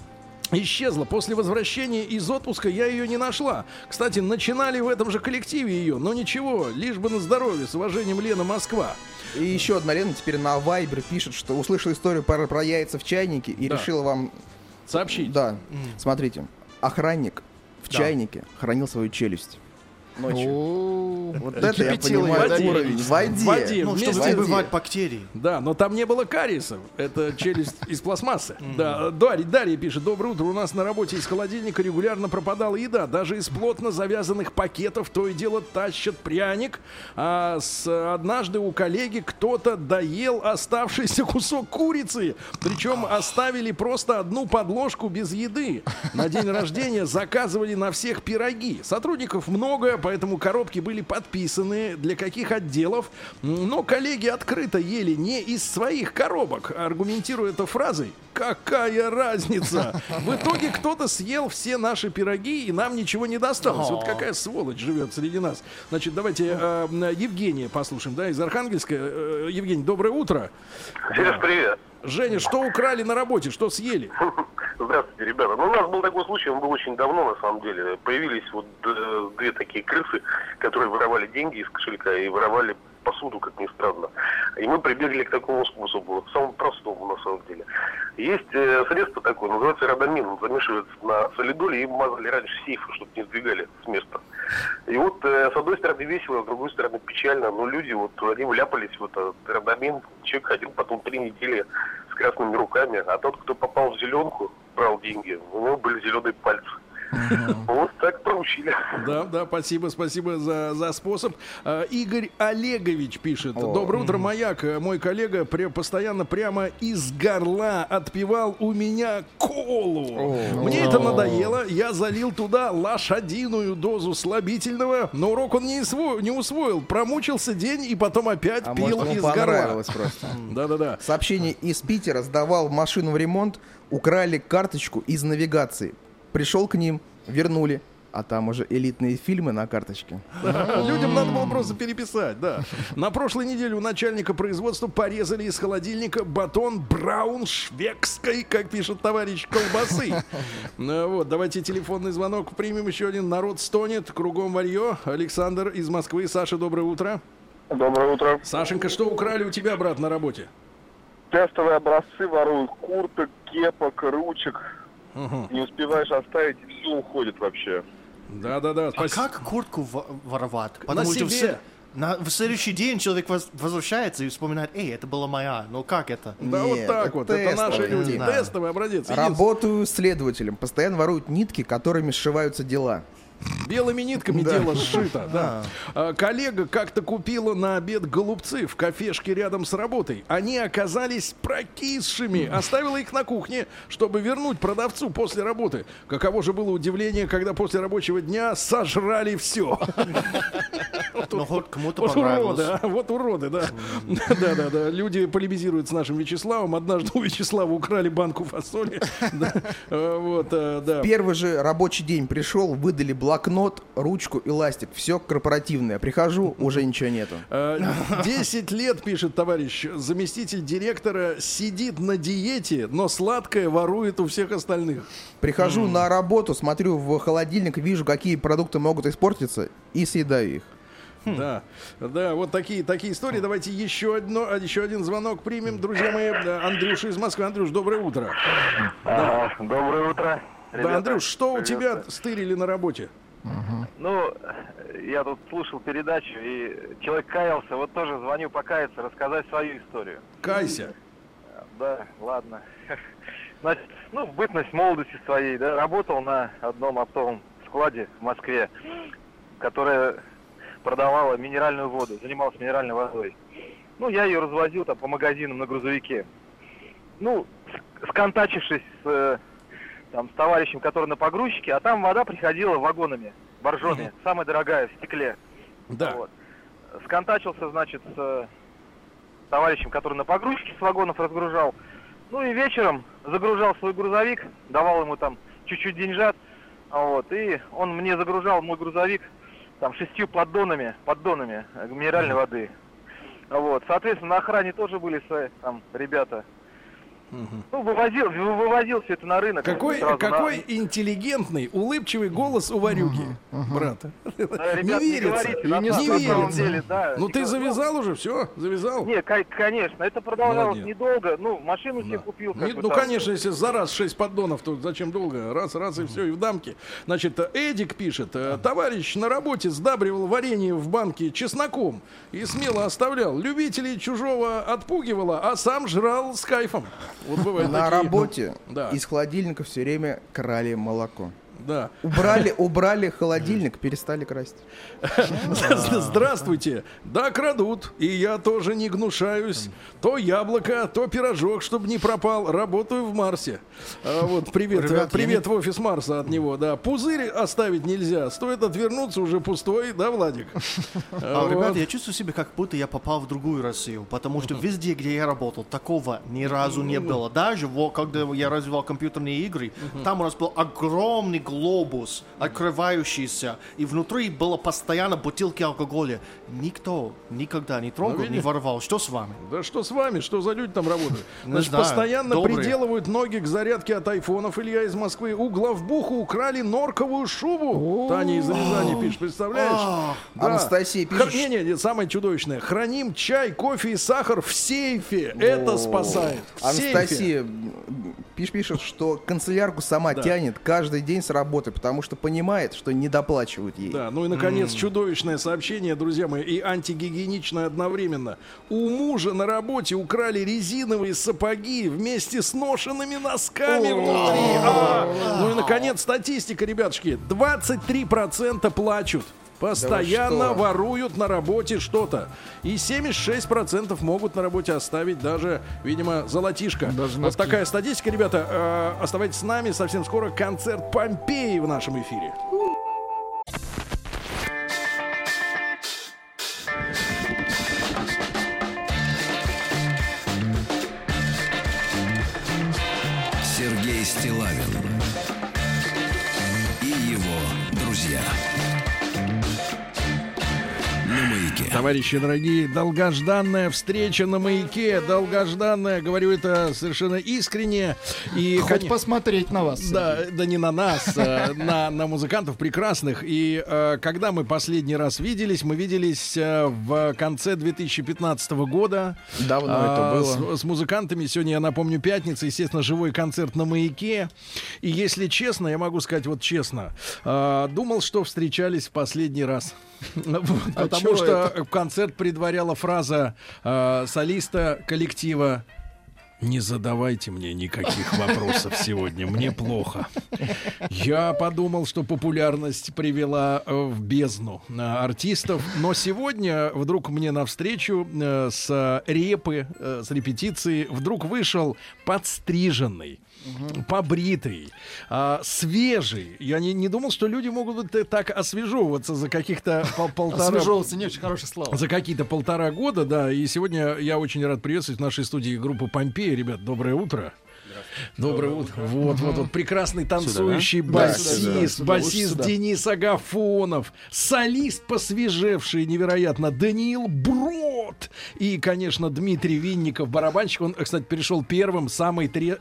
Исчезла. После возвращения из отпуска я ее не нашла. Кстати, начинали в этом же коллективе ее, но ничего, лишь бы на здоровье. С уважением, Лена Москва. И еще одна Лена теперь на Вайбер пишет, что услышала историю про, про яйца в чайнике и Да. решила вам... Сообщить. Да, смотрите. Охранник в Да. чайнике хранил свою челюсть. Ночью. Вот это я понимаю в воде. уровень. В воде. В воде. Ну, Вместе чтобы бывать бактерий. Да, но там не было кариеса. Это челюсть из пластмассы. Да, Дарья, Дарья пишет. Доброе утро. У нас на работе из холодильника регулярно пропадала еда. Даже из плотно завязанных пакетов то и дело тащат пряник. А с, однажды у коллеги кто-то доел оставшийся кусок курицы. Причем оставили просто одну подложку без еды. На день рождения заказывали на всех пироги. Сотрудников много, поэтому коробки были подписаны для каких отделов. Но коллеги открыто ели не из своих коробок, аргументируя это фразой «Какая разница?» В итоге кто-то съел все наши пироги, и нам ничего не досталось. Вот какая сволочь живет среди нас. Значит, давайте э, Евгения послушаем, да, из Архангельска. Э, Евгений, доброе утро. Сереж, привет. Женя, что украли на работе, что съели? Здравствуйте, ребята. Ну, у нас был такой случай, он был очень давно, на самом деле. Появились вот э, две такие крысы, которые воровали деньги из кошелька и воровали посуду, как ни странно. И мы прибегли к такому способу, самому простому, на самом деле. Есть э, средство такое, называется родомин. Замешивается на солидоле и мазали раньше сейфы, чтобы не сдвигали с места. И вот э, с одной стороны весело, с другой стороны печально, но люди вот, они вляпались в этот родомин. Человек ходил потом три недели с красными руками, а тот, кто попал в зеленку, брал деньги, у него были зеленые пальцы. Вот так проучили. Да, да, спасибо, спасибо за, за способ. А, Игорь Олегович пишет. Доброе утро, маяк. Мой коллега пре- постоянно прямо из горла отпивал у меня колу. Мне это надоело. Я залил туда лошадиную дозу слабительного, но урок он не, усво- не усвоил. Промучился день и потом опять А пил может, из горла. просто. Да-да-да. Сообщение из Питера. Сдавал машину в ремонт, украли карточку из навигации. Пришел к ним, вернули. А там уже элитные фильмы на карточке. Людям надо было просто переписать, да. На прошлой неделе у начальника производства порезали из холодильника батон брауншвегской, как пишет товарищ, колбасы. Ну Вот, давайте телефонный звонок примем еще один. Народ стонет, кругом варье. Александр из Москвы. Саша, доброе утро. Доброе утро. Сашенька, что украли у тебя, брат, на работе? Тестовые образцы воруют курток, кепок, ручек. Не успеваешь оставить, и все уходит вообще. Да-да-да, А как куртку во- воровать? Потому На что в, себе. се- на- в следующий день человек воз- возвращается и вспоминает, эй, это была моя. Ну как это? Да вот так вот, это наши тестовый, люди. не знаю. Тестовый образец. Работаю следователем. Постоянно воруют нитки, которыми сшиваются дела. Белыми нитками Да. дело сшито, да. А, Коллега как-то купила на обед голубцы в кафешке рядом с работой. Они оказались прокисшими. Оставила их на кухне, чтобы вернуть продавцу после работы. Каково же было удивление, когда после рабочего дня сожрали все. Ну, хоть кому-то Вот понравилось. уроды, а, вот уроды, да. Да, да, да. Люди полемизируют с нашим Вячеславом. Однажды у Вячеслава украли банку фасоли. Э, Вот, да. Первый же рабочий день пришел, выдали блокнот, ручку и ластик. Все корпоративное. Прихожу, уже ничего нету. Э, 10 лет, пишет товарищ, заместитель директора сидит на диете, но сладкое ворует у всех остальных. Прихожу на работу, смотрю в холодильник, вижу, какие продукты могут испортиться, и съедаю их. Да, да, вот такие, такие истории. Давайте еще, одно, а, еще один звонок примем, друзья мои. Да, Андрюша из Москвы. Андрюш, доброе утро. Ага, доброе утро. Да, ребята. Андрюш, что у Привет. тебя стырили на работе? Ну, я тут слушал передачу, и человек каялся, вот тоже звоню покаяться, рассказать свою историю. Кайся. Да, ладно. Значит, ну, в бытность молодости своей, да, работал на одном оптовом складе в Москве, которая продавала минеральную воду, занималась минеральной водой. Ну, я ее развозил там по магазинам на грузовике. Ну, сконтачившись с, э, там, с товарищем, который на погрузчике, а там вода приходила вагонами, боржоми, самая дорогая, в стекле. Да. Вот. Сконтачился, значит, с э, товарищем, который на погрузчике с вагонов разгружал. Ну и вечером загружал свой грузовик, давал ему там чуть-чуть деньжат, вот, и он мне загружал мой грузовик там шестью поддонами, поддонами минеральной воды. Вот, соответственно, на охране тоже были свои там ребята. Ну, вывозил, вы- вывозил все это на рынок. Какой, сразу на- какой интеллигентный, улыбчивый голос у Варюги, брата. Да, Не ребят, не верится. говорите, Не самом верится. деле, да. Ну Не ты завязал уже, все, завязал. Не, ко- конечно, это продолжалось Молодец. недолго. Ну, машину себе купил. Не- ну, там. конечно, если за раз 6 поддонов, то зачем долго? Раз, раз и все, и в дамке. Значит, Эдик пишет, э, товарищ на работе сдабривал варенье в банке чесноком и смело оставлял. Любителей чужого отпугивало, а сам жрал с кайфом. Вот бывает На такие. работе Да. из холодильника все время крали молоко. Да. Убрали, убрали холодильник, перестали красть. Здравствуйте. Да, крадут. И я тоже не гнушаюсь. То яблоко, то пирожок, чтобы не пропал. Работаю в Марсе. А, вот, привет, Ребят, привет в офис Марса от него, да. Пузырь оставить нельзя. Стоит отвернуться, уже пустой, да, Владик? А, Вот. ребята, я чувствую себя, как будто я попал в другую Россию, потому что везде, где я работал, такого ни разу не было. Даже во- когда я развивал компьютерные игры, там у нас был огромный глобус, открывающийся, и внутри было постоянно бутылки алкоголя. Никто никогда не трогал, Ну, не воровал. Что с вами? Да что с вами? Что за люди там работают? Не Значит, постоянно Добрые. приделывают ноги к зарядке от айфонов. Илья из Москвы. У главбуха украли норковую шубу. Таня из Рязани пишет, представляешь? Анастасия пишет, Не, не, самое чудовищное. Храним чай, кофе и сахар в сейфе. Это спасает. Анастасия пишет, что канцелярку сама тянет каждый день с работы, потому что понимает, что не доплачивают ей. Да, ну и наконец чудовищное сообщение, друзья мои, и антигигиеничное одновременно. У мужа на работе украли резиновые сапоги вместе с ношенными носками внутри. А! Ну и наконец статистика, ребятушки. 23% плачут. Постоянно Да воруют на работе что-то. И 76% могут на работе оставить даже, видимо, золотишко. вот носки. такая статистика, ребята. Э, оставайтесь с нами. Совсем скоро концерт Помпеи в нашем эфире. Товарищи дорогие, долгожданная встреча на маяке, долгожданная, говорю это совершенно искренне. И, Хоть коне- посмотреть на вас. Да, да не на нас, а на, на музыкантов прекрасных. И э, когда мы последний раз виделись, мы виделись э, в конце 2015 года. Давно А, это было. С, с музыкантами. Сегодня, я напомню, пятница, естественно, живой концерт на маяке. И если честно, я могу сказать вот честно, э, думал, что встречались в последний раз. Вот, А Потому что концерт предваряла фраза э, солиста коллектива не задавайте мне никаких вопросов сегодня, мне плохо. Я подумал, что популярность привела э, в бездну э, артистов, но сегодня вдруг мне навстречу с репы, с репетиции, вдруг вышел подстриженный. Побритый, а, свежий. Я не, не думал, что люди могут вот так освежевываться за каких-то пол- полтора... Освежевываться не очень хорошее слово. За какие-то полтора года, да. И сегодня я очень рад приветствовать в нашей студии группу Помпея. Ребят, доброе утро. Доброе утро. Вот, вот, вот. Прекрасный танцующий басист, басист. Денис Агафонов, солист посвежевший невероятно Даниил Брод и, конечно, Дмитрий Винников, барабанщик. Он, кстати, перешел первым, самый тре-.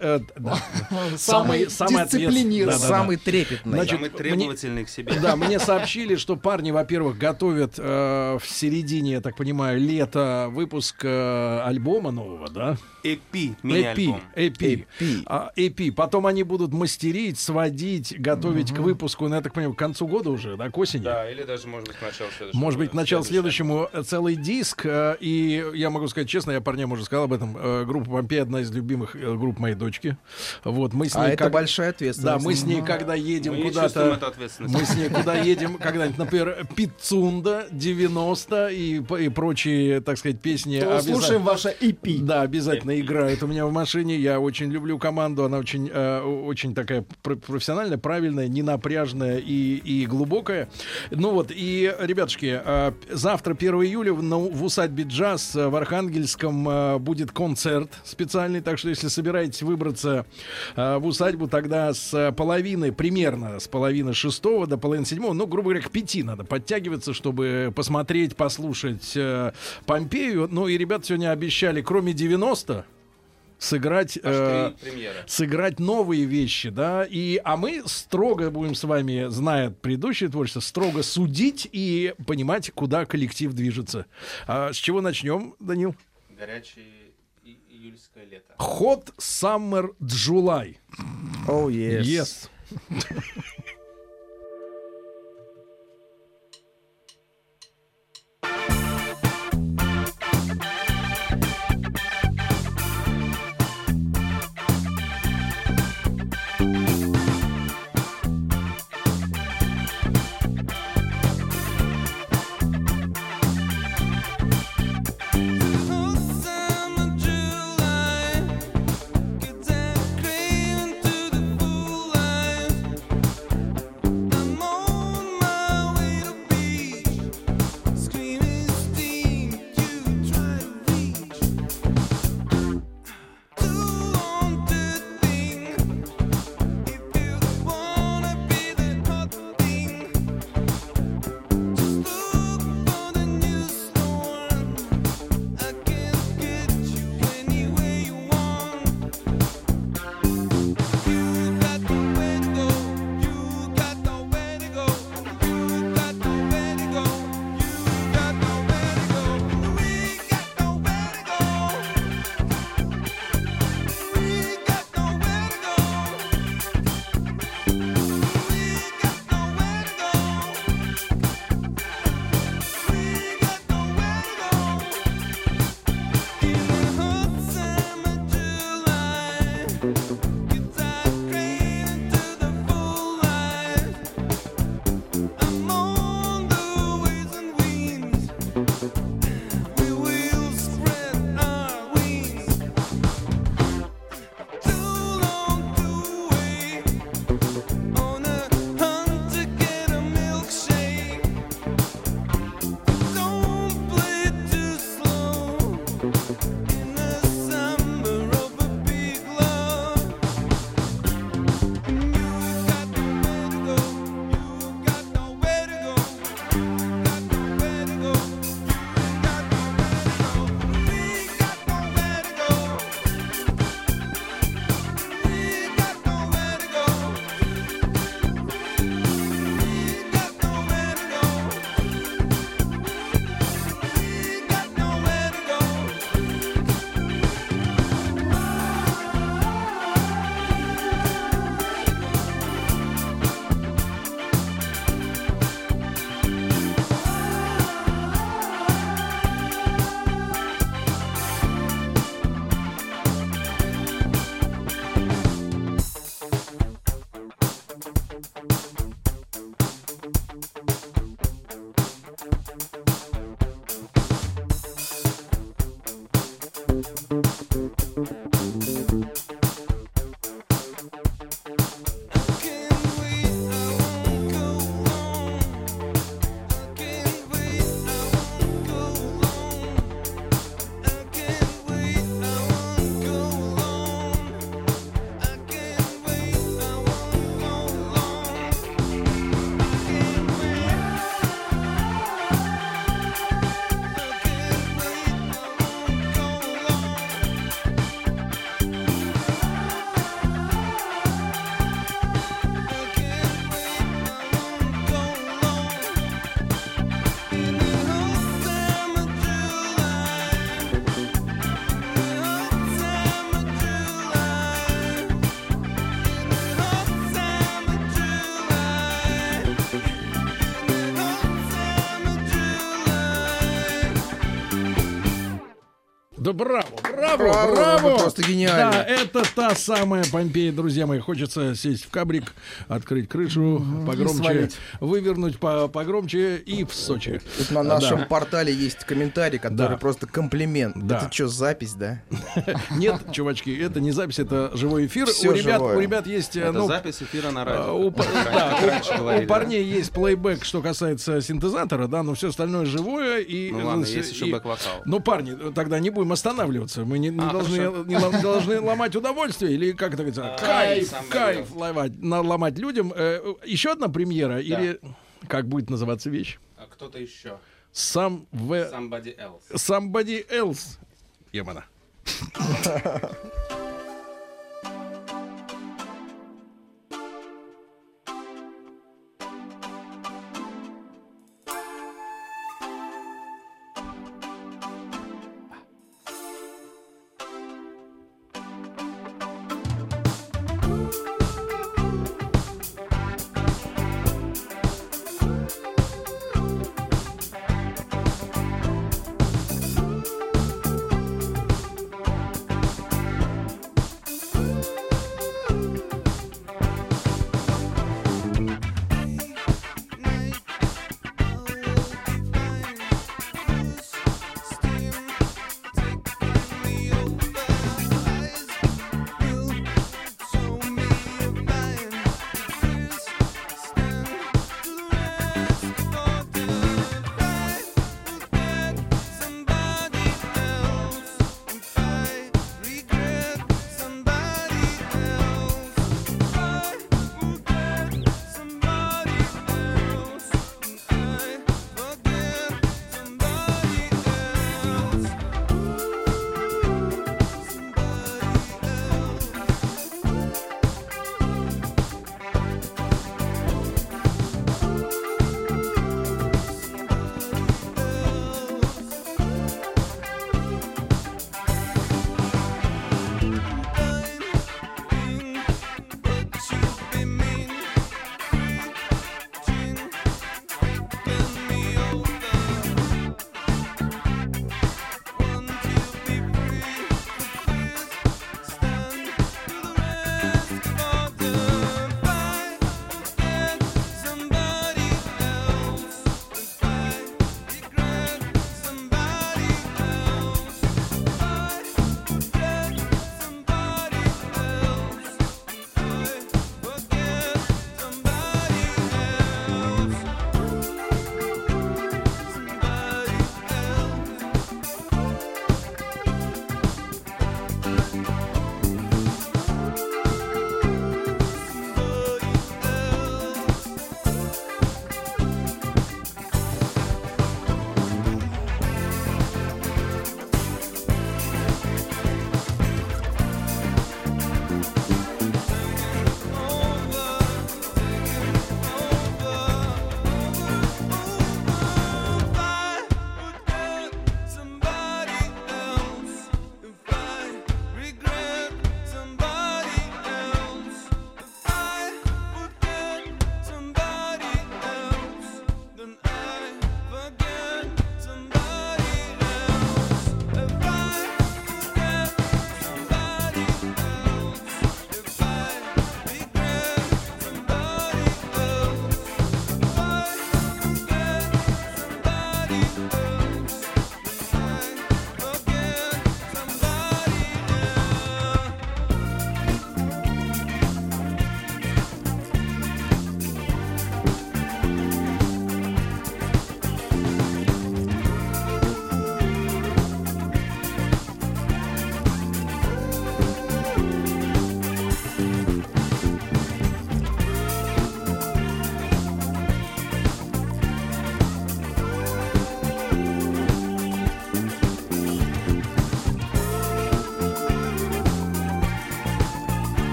Самый дисциплинированный. Самый трепетный. Значит, Самый требовательный к себе. да, мне сообщили, что парни, во-первых, готовят э, в середине, я так понимаю, лета выпуск э, альбома нового, да? EP, мини-альбом. EP, EP. А, EP. Потом они будут мастерить, сводить, готовить к выпуску, ну, я так понимаю, к концу года уже, да, к осени? Да, или даже, может быть, к началу следующего. Может быть, к началу следующему э, целый диск. э, И я могу сказать честно, я парням уже сказал об этом. э, Группа Помпея одна из любимых групп моей дочки. Вот, мы с ней А это как- большая Да, ответственность. мы с ней, когда едем Мы куда-то... Мы с ней куда едем, когда-нибудь, например, Пиццунда, 90 и, и прочие, так сказать, песни. То обяза- слушаем ваше EP. Да, обязательно играют у меня в машине. Я очень люблю команду. Она очень, э, очень такая пр- профессиональная, правильная, ненапряжная и, и глубокая. Ну вот, и, ребятушки, э, завтра, 1 июля, в, в усадьбе Джаз в Архангельском э, будет концерт специальный. Так что, если собираетесь выбраться э, в усадьбу, тогда с половины, примерно с половины шестого до половины седьмого, ну, грубо говоря, к пяти надо подтягиваться, чтобы посмотреть, послушать э, Помпею. Ну и ребята сегодня обещали, кроме 90 сыграть э, сыграть новые вещи, да, и а мы строго будем с вами, зная предыдущее творчество, строго судить и понимать, куда коллектив движется. А с чего начнем, Данил? Горячее и- июльское лето. Hot Summer July. Oh, yes. Yes. браво, браво, Браво, браво. просто гениальны. Да, это та самая Помпея, друзья мои. Хочется сесть в кабрик, открыть крышу погромче, вывернуть по погромче и в Сочи. Тут на Да. нашем портале есть комментарий, который Да. просто комплимент. Да. Это что, запись, да? Нет, чувачки, это не запись, это живой эфир. Всё у, ребят, живое. у ребят есть... э, Это ну, запись эфира на а, радио. У, да, раньше- у- да. парней есть плейбэк, что касается синтезатора, да, но все остальное живое. И, Ну ладно, э, есть еще бэк-вокал. Ну, парни, тогда не будем останавливаться. Мы не, не А, должны, не лом- должны ломать удовольствие или как это говорится, кайф, кайф ломать, на- ломать людям. Э, еще одна премьера или как будет называться вещь? А кто-то еще. Сам в Somebody else. somebody else. Емана.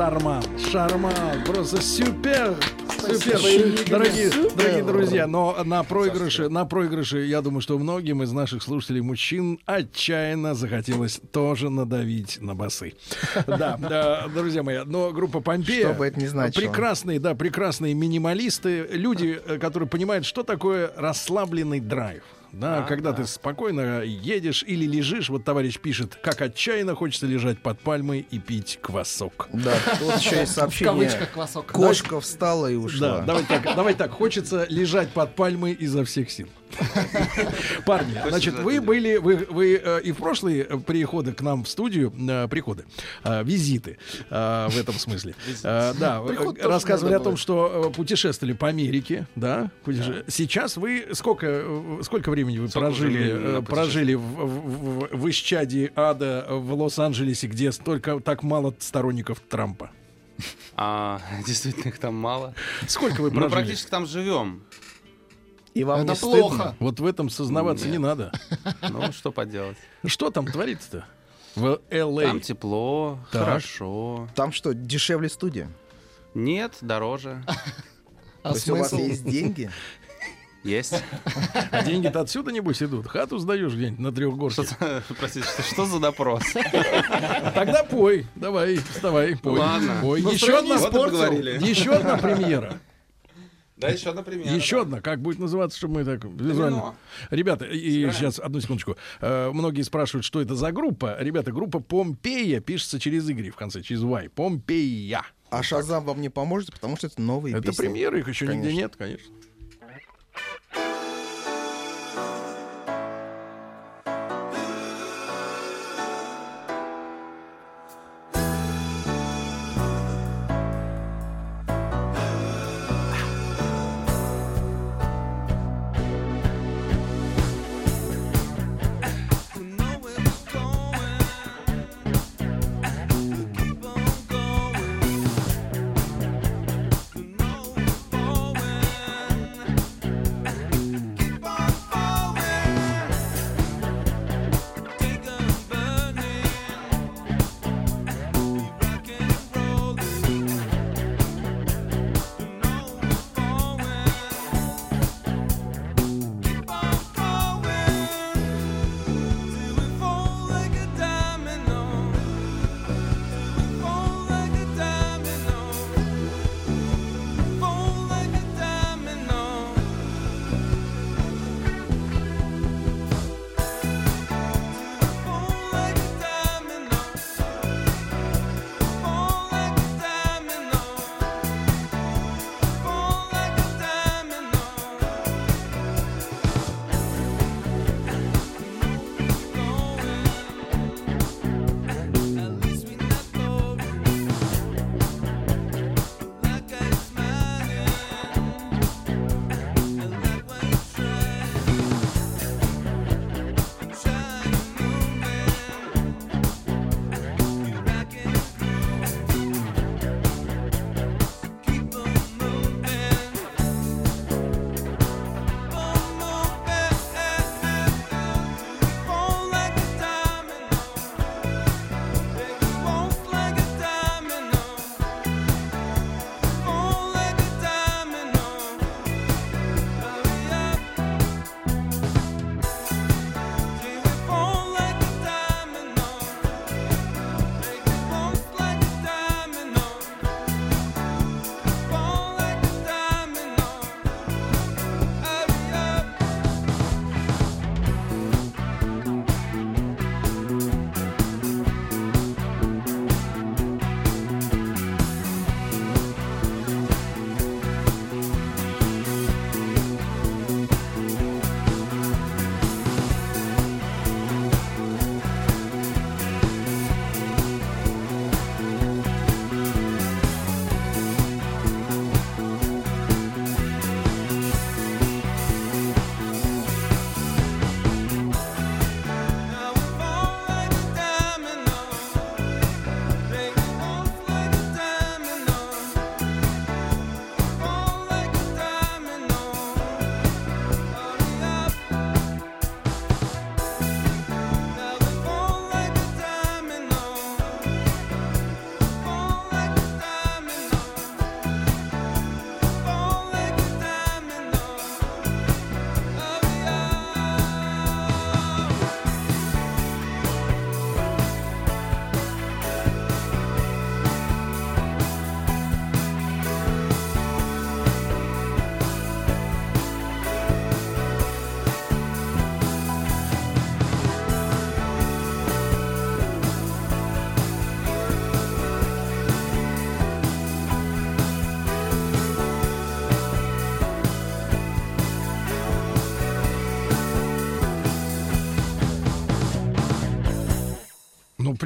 Шарман. Шарман. Просто супер. Супер, дорогие, дорогие друзья, но на проигрыше, на проигрыше, я думаю, что многим из наших слушателей мужчин отчаянно захотелось тоже надавить на басы. Да, да, друзья мои, но группа Помпея... Что бы это ни значило. Прекрасные, да, прекрасные минималисты, люди, э, которые понимают, что такое расслабленный драйв. Да, А, когда ты спокойно едешь или лежишь, вот товарищ пишет, как отчаянно хочется лежать под пальмой и пить квасок. Да, тут еще есть В сообщение. кавычках квасок. Кошка встала и ушла. Да, давай так, давай так, хочется лежать под пальмой изо всех сил. Парни, значит, вы были, вы, вы э, и в прошлые приходы к нам в студию, э, приходы, э, визиты в этом смысле. Да, рассказывали о том, что путешествовали по Америке, да? Сейчас вы сколько, сколько времени вы прожили, прожили в, исчадии ада в Лос-Анджелесе, где столько так мало сторонников Трампа? А, действительно, их там мало. Сколько вы Мы прожили? практически там живем. И вам Это не стыдно? плохо. Вот в этом сознаваться не надо. Ну, что поделать. Что там творится-то? В Л.А. Там тепло, Так. хорошо. Там что, дешевле студия? Нет, дороже. А То есть у вас есть деньги? Есть. А деньги-то отсюда, небось, идут. Хату сдаешь где-нибудь на трехгорке. Что-то- Простите, что, что за допрос? Тогда пой. Давай, вставай, пой. Ладно. Пой. Еще Настроение одна, еще одна премьера. Да, еще одна премьера. Еще одна. Как будет называться, чтобы мы так визуально... Домино. Ребята, и сейчас, одну секундочку. Э, Многие спрашивают, что это за группа. Ребята, группа Помпея пишется через Y в конце, через Y. Помпея. А Шазам вам не поможет, потому что это новые Это песни. премьера, их еще нигде Конечно. нет, конечно.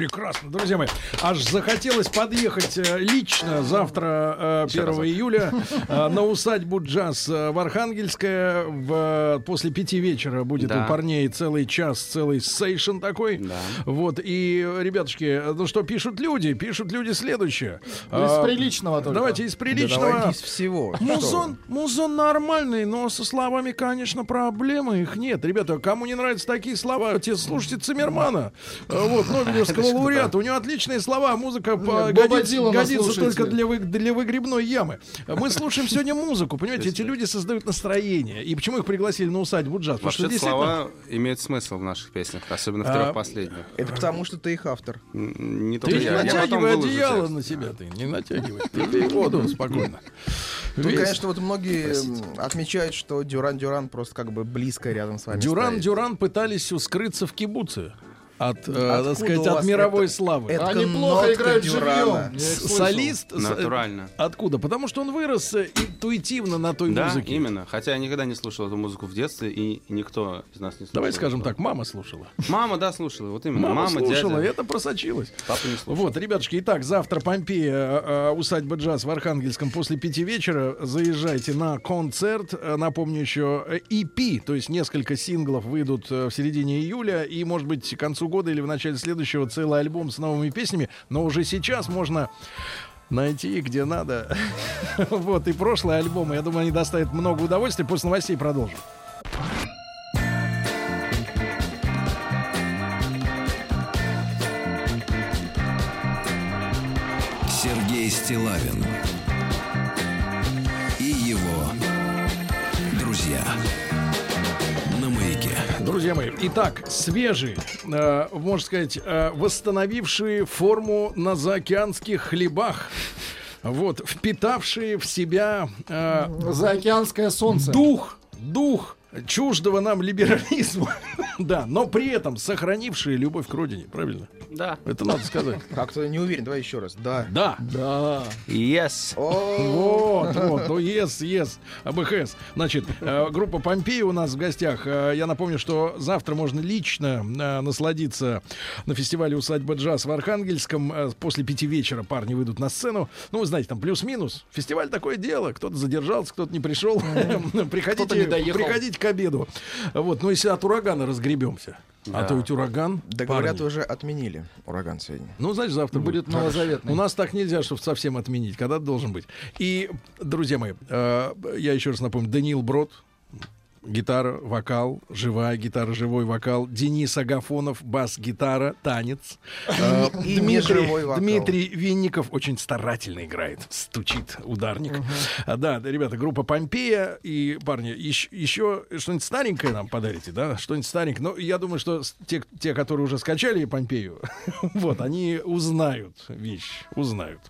Прекрасно, друзья мои. Аж захотелось подъехать э, лично завтра, 1 июля, э, на усадьбу джаз э, в Архангельское. В, после пяти вечера будет Да. у парней целый час, целый сейшн такой. Вот, и, ребятушки, ну что пишут люди? Пишут люди следующее. Из А, приличного только. Давайте из приличного. давайте из всего. Музон, музон нормальный, но со словами, конечно, проблемы их нет. Ребята, кому не нравятся такие слова, те слушайте Циммермана. Э, Вот, Нобелевского лауреата. У него отличные слова. Музыка Боба годится, годится только для, вы- для выгребной ямы. Мы слушаем сегодня музыку. Понимаете, эти люди создают настроение. И почему их пригласили на усадьбу джаз? Потому что действительно... слова имеют смысл в наших песнях, особенно в А, трех последних. Это потому, что ты их автор. Не только не я. Потом натягивай одеяло на себя, ты не натягивай. Ты пей воду спокойно. Тут, Весь- конечно, вот многие отмечают, что Дюран Дюран просто как бы близко рядом с вами Дюран. Дюран пытались скрыться в кибуце от, э, Откуда так сказать, от мировой это- славы. это Они плохо играют живьем. Солист. с- Натурально. Откуда? Потому что он вырос э, интуитивно на той Да, музыке. именно. Хотя я никогда не слушал эту музыку в детстве, и никто из нас не слушал. Давай скажем так, мама слушала. Мама, да, слушала. Вот именно. Мама, Мама, слушала, дядя. это просочилось. Папа не слушал. Вот, ребятушки, итак, завтра Помпея, э, э, усадьба джаз в Архангельском после пяти вечера. Заезжайте на концерт. Э, Напомню еще э, EP, то есть несколько синглов выйдут э, в середине июля. И, может быть, к концу года или в начале следующего целый альбом с новыми песнями. Но уже сейчас можно найти где надо. Вот, и прошлые альбомы. Я думаю, они доставят много удовольствия. После новостей продолжим. Сергей Стилавин Друзья мои, итак, свежие, э, можно сказать, э, восстановившие форму на заокеанских хлебах. Вот, впитавшие в себя э, Заокеанское солнце. дух, дух чуждого нам либерализма, да, но при этом сохранившие любовь к родине, правильно? Да. Это надо сказать. Как-то не уверен, давай еще раз. Да. Да. Да. Yes. Вот, вот, ну yes, yes, АБХС. Значит, э, группа Помпеи у нас в гостях. Э, Я напомню, что завтра можно лично э, насладиться на фестивале «Усадьба джаз» в Архангельском. После пяти вечера парни выйдут на сцену. Ну, вы знаете, там плюс-минус. Фестиваль такое дело. Кто-то задержался, кто-то не пришел. Приходите, приходите к обеду. Вот, ну если от урагана разгребемся. А то ведь ураган. да говорят, парни. уже отменили ураган сегодня. Ну, значит, завтра будет. Будет новозаветный. У нас так нельзя, чтобы совсем отменить. Когда должен быть. И, друзья мои, э, я еще раз напомню, Даниил Брод, гитара, вокал, живая гитара, живой вокал. Денис Агафонов, бас-гитара, танец. Э, И Дмитрий. Дмитрий Винников очень старательно играет, стучит ударник. А, да, ребята, группа Помпея и парни, еще, еще что-нибудь старенькое нам подарите, да? Что-нибудь старенькое. Но я думаю, что те, те, которые уже скачали Помпею, вот, они узнают вещь, узнают.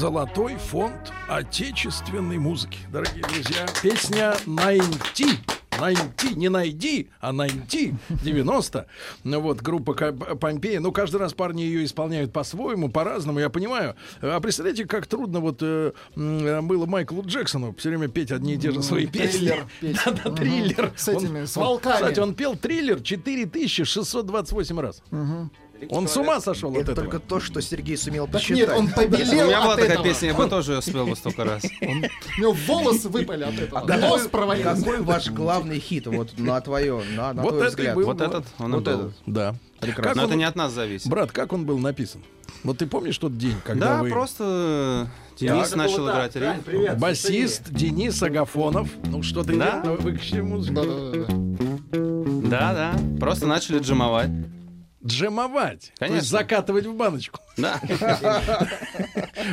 Золотой фонд отечественной музыки. Дорогие друзья, песня «Найти». Найти, не найди, а найти 90. Ну вот, группа Помпея. Ну, каждый раз парни ее исполняют по-своему, по-разному, я понимаю. А представляете, как трудно вот э, было Майклу Джексону все время петь одни и те же свои песни. Триллер. Да-да, Мгм. триллер. С этими, Он- с волками. Кстати, он пел триллер 4628 раз. Он с ума сошел Это этого. только то, что Сергей сумел посчитать. нет, он У побелел меня была такая песня, я бы тоже успел бы столько раз. У него волосы выпали от этого. Какой- Нос провалился. Какой ваш главный хит? Вот на твое, на, твой взгляд. был. Вот этот, Вот этот. Да. Прекрасно. Но это не от нас зависит. Брат, как он был написан? Вот ты помнишь тот день, когда Да, вы... просто Денис начал играть рим. Басист Денис Агафонов. Ну, что-то Да? да? выключи музыку. Да, да. Просто начали джимовать. Джемовать. То есть Конечно. закатывать в баночку. Да.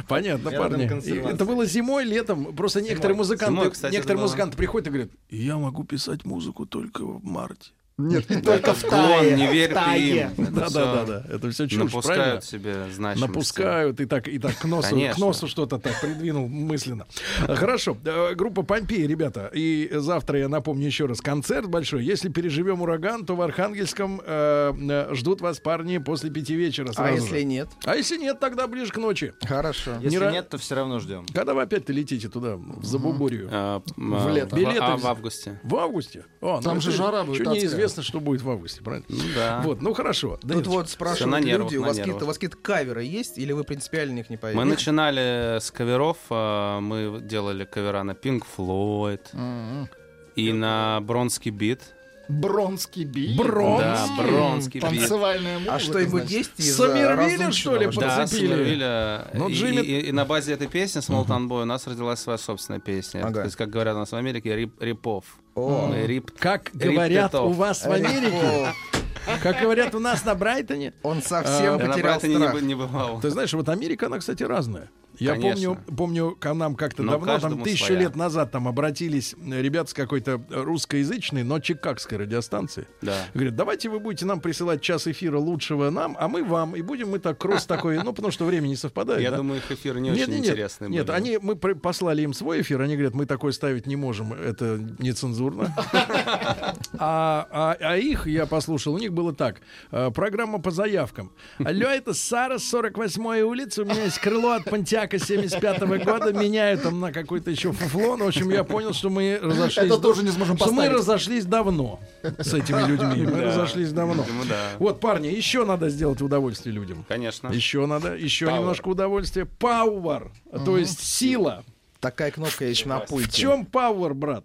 Понятно, парни. Это было зимой, летом. Просто некоторые музыканты, некоторые музыканты приходят и говорят, я могу писать музыку только в марте. Нет, Ну, Это склон, не верь ты им. Это Да, всё да, да, да. Это все чушь, Напускают правильно? себе значимости. Напускают и так, и так к носу, к носу что-то так придвинул мысленно. Хорошо. Э, Группа Помпеи, ребята. И завтра, я напомню еще раз, концерт большой. Если переживем ураган, то в Архангельском э, э, ждут вас парни после пяти вечера А если нет? А если нет, тогда ближе к ночи. Хорошо. Если нет, то все равно ждем. Когда вы опять-то летите туда, в Забубурию? А, В а, лето. Билеты а, в августе. В августе? О, Там же жара будет Еще адская. Неизвестно, что будет в августе, правильно? Ну да. Вот, ну хорошо. Тут вот спрашивают на нервах, люди, у на вас нервах. какие-то, у вас какие-то каверы есть, или вы принципиально них не поверите? Мы начинали с каверов, а, мы делали кавера на Pink Floyd М-м. и на Бронский бит. Бронский бит. Бронский. Да, Бронский бит. Танцевальная музыка. А что-нибудь значит. есть из Сомервиля, что ли, Да, Подцепили. Смирвиля. Ну, И- Джимми- и, и- и на базе этой песни Small Boy у нас родилась своя собственная песня. Ага. То есть, как говорят у нас в Америке, рип, рипов. О. Рип, Как Рип говорят Петов. у вас в Америке, как говорят у нас на Брайтоне, Он совсем Я на потерял Брайтоне страх. не, не бывал. Ты знаешь, вот Америка, она, кстати, разная. Я Конечно. помню, помню, к нам как-то Но давно, там тысячу своя. лет назад, там обратились э, ребята с какой-то русскоязычной, но чикагской радиостанции. Да. Говорят, давайте вы будете нам присылать час эфира лучшего нам, а мы вам. И будем мы так кросс такой, ну, потому что время не совпадает. Я да? думаю, их эфиры не Нет, очень нет, нет. интересные Нет, были. они, мы послали им свой эфир, они говорят, мы такой ставить не можем, это нецензурно. А, а, а их, я послушал, у них было так. э, Программа по заявкам. Алло, это Сара, 48-я улица, у меня есть крыло от Пантиака 75-го года, меняю там на какое-то еще фуфло, но, в общем, я понял, что мы разошлись... Это тоже не сможем что мы поставить. разошлись давно с этими людьми. Мы Да. разошлись давно. Видимо, да. Вот, парни, еще надо сделать удовольствие людям. Конечно. Еще надо, еще Power. немножко удовольствия. Power, то есть сила. Такая кнопка есть на В пульте. чем power, брат?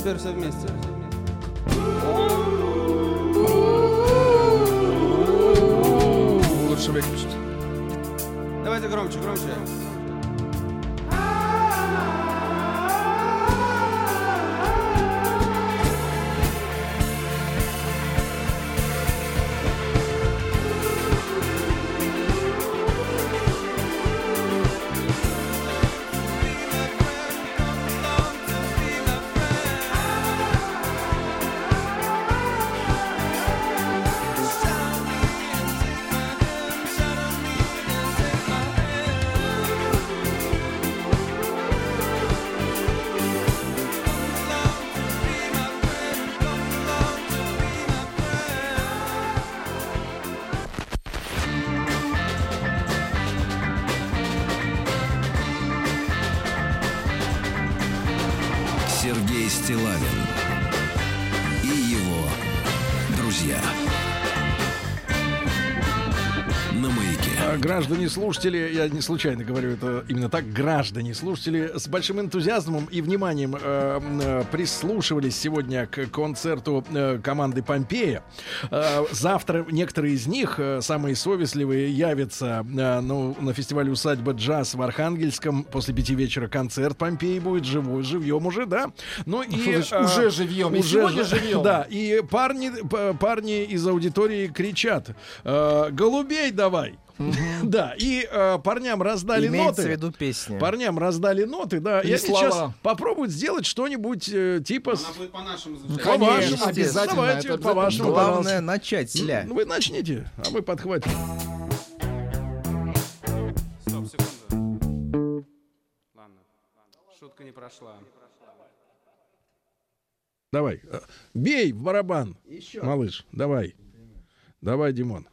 А теперь все Граждане слушатели, я не случайно говорю это именно так, граждане слушатели с большим энтузиазмом и вниманием э, э, прислушивались сегодня к концерту э, команды Помпея. Э, завтра некоторые из них, э, самые совестливые, явятся э, ну, на фестивале «Усадьба джаз» в Архангельском. После пяти вечера концерт Помпеи будет живой, живьем уже, да? Ну и... Значит э, уже живьем? И уже сегодня ж- живьем. Да, и парни, парни из аудитории кричат, э, голубей давай. Да, и э, парням раздали Имеется ноты. в виду песня. Парням раздали ноты, да. И слова. сейчас попробуют сделать что-нибудь э, типа... будет по-нашему По-вашему. обязательно, Давайте, по-вашему, Главное начать с ля. Ну, Вы начните, а мы подхватим. Стоп, секунду. Ладно. Шутка не прошла. Давай. э, Бей в барабан. Малыш, давай. Давай, Димон.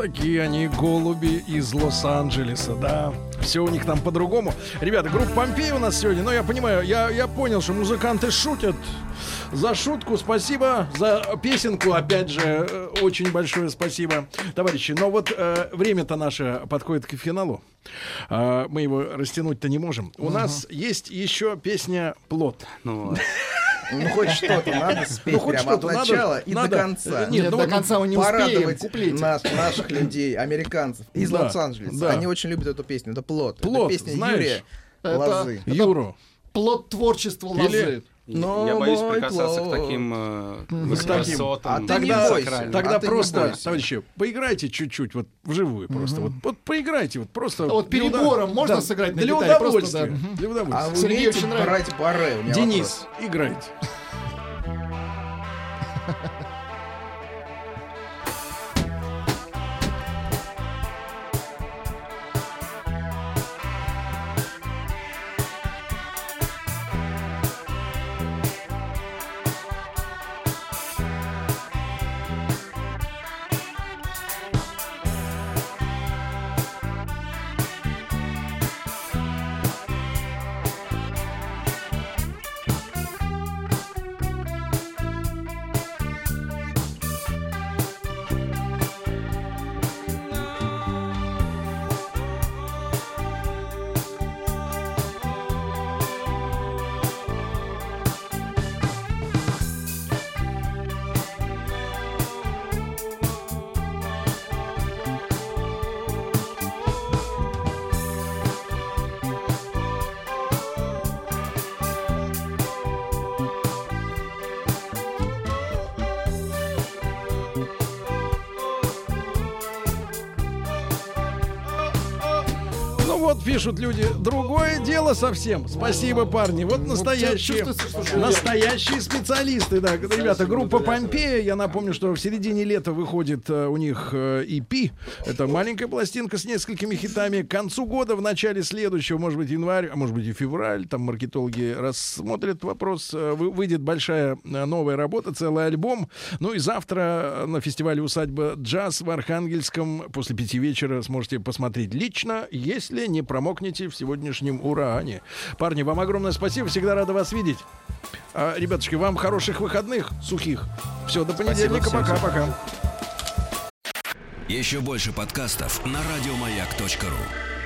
Такие они голуби из Лос-Анджелеса, да. Все у них там по-другому. Ребята, группа Помпей у нас сегодня. Но я понимаю, я, я понял, что музыканты шутят. За шутку спасибо, за песенку, опять же, э, очень большое спасибо, товарищи. Но вот э, время-то наше подходит к финалу. А, мы его растянуть-то не можем. У нас есть еще песня «Плод». Ну, Ну, хоть что-то надо спеть Ну, хоть прямо от что-то надо. начала и Надо. до конца. Нет, Нет, ну, до вот конца мы не успеем, Порадовать куплете. наш- наших людей, американцев из Да, Лос-Анджелеса. да. Они очень любят эту песню. Это «Плод». «Плод», Это песня знаешь, Юрия это- Лозы. это Юру. Плод творчества Или- лозы. Но я боюсь мой прикасаться к таким э, таким. А не Тогда, бойся. тогда А просто, товарищи, поиграйте чуть-чуть, вот вживую просто. Вот, вот поиграйте, вот просто. А вот перебором можно сыграть на Для гитаре? Просто, удовольствия. да. Мгм. Для А удовольствия. вы Сергею умеете брать меня Денис, играйте. Пишут люди, другое дело совсем. Спасибо, парни. Вот настоящие, что же настоящие специалисты. Да, ребята, группа Помпея. Я напомню, что в середине лета выходит э, у них э, EP. Это маленькая пластинка с несколькими хитами. К концу года, в начале следующего, может быть, январь, а может быть и февраль, там маркетологи рассмотрят вопрос. э, вы- Выйдет большая э, новая работа, целый альбом. Ну и завтра на фестивале «Усадьба джаз» в Архангельском после пяти вечера сможете посмотреть лично, если не промокнете в сегодняшнем уране. Парни, вам огромное спасибо, всегда рада вас видеть. А, ребятушки, вам хороших выходных, сухих. Все, до понедельника, пока-пока. Еще больше подкастов на радиомаяк.ру.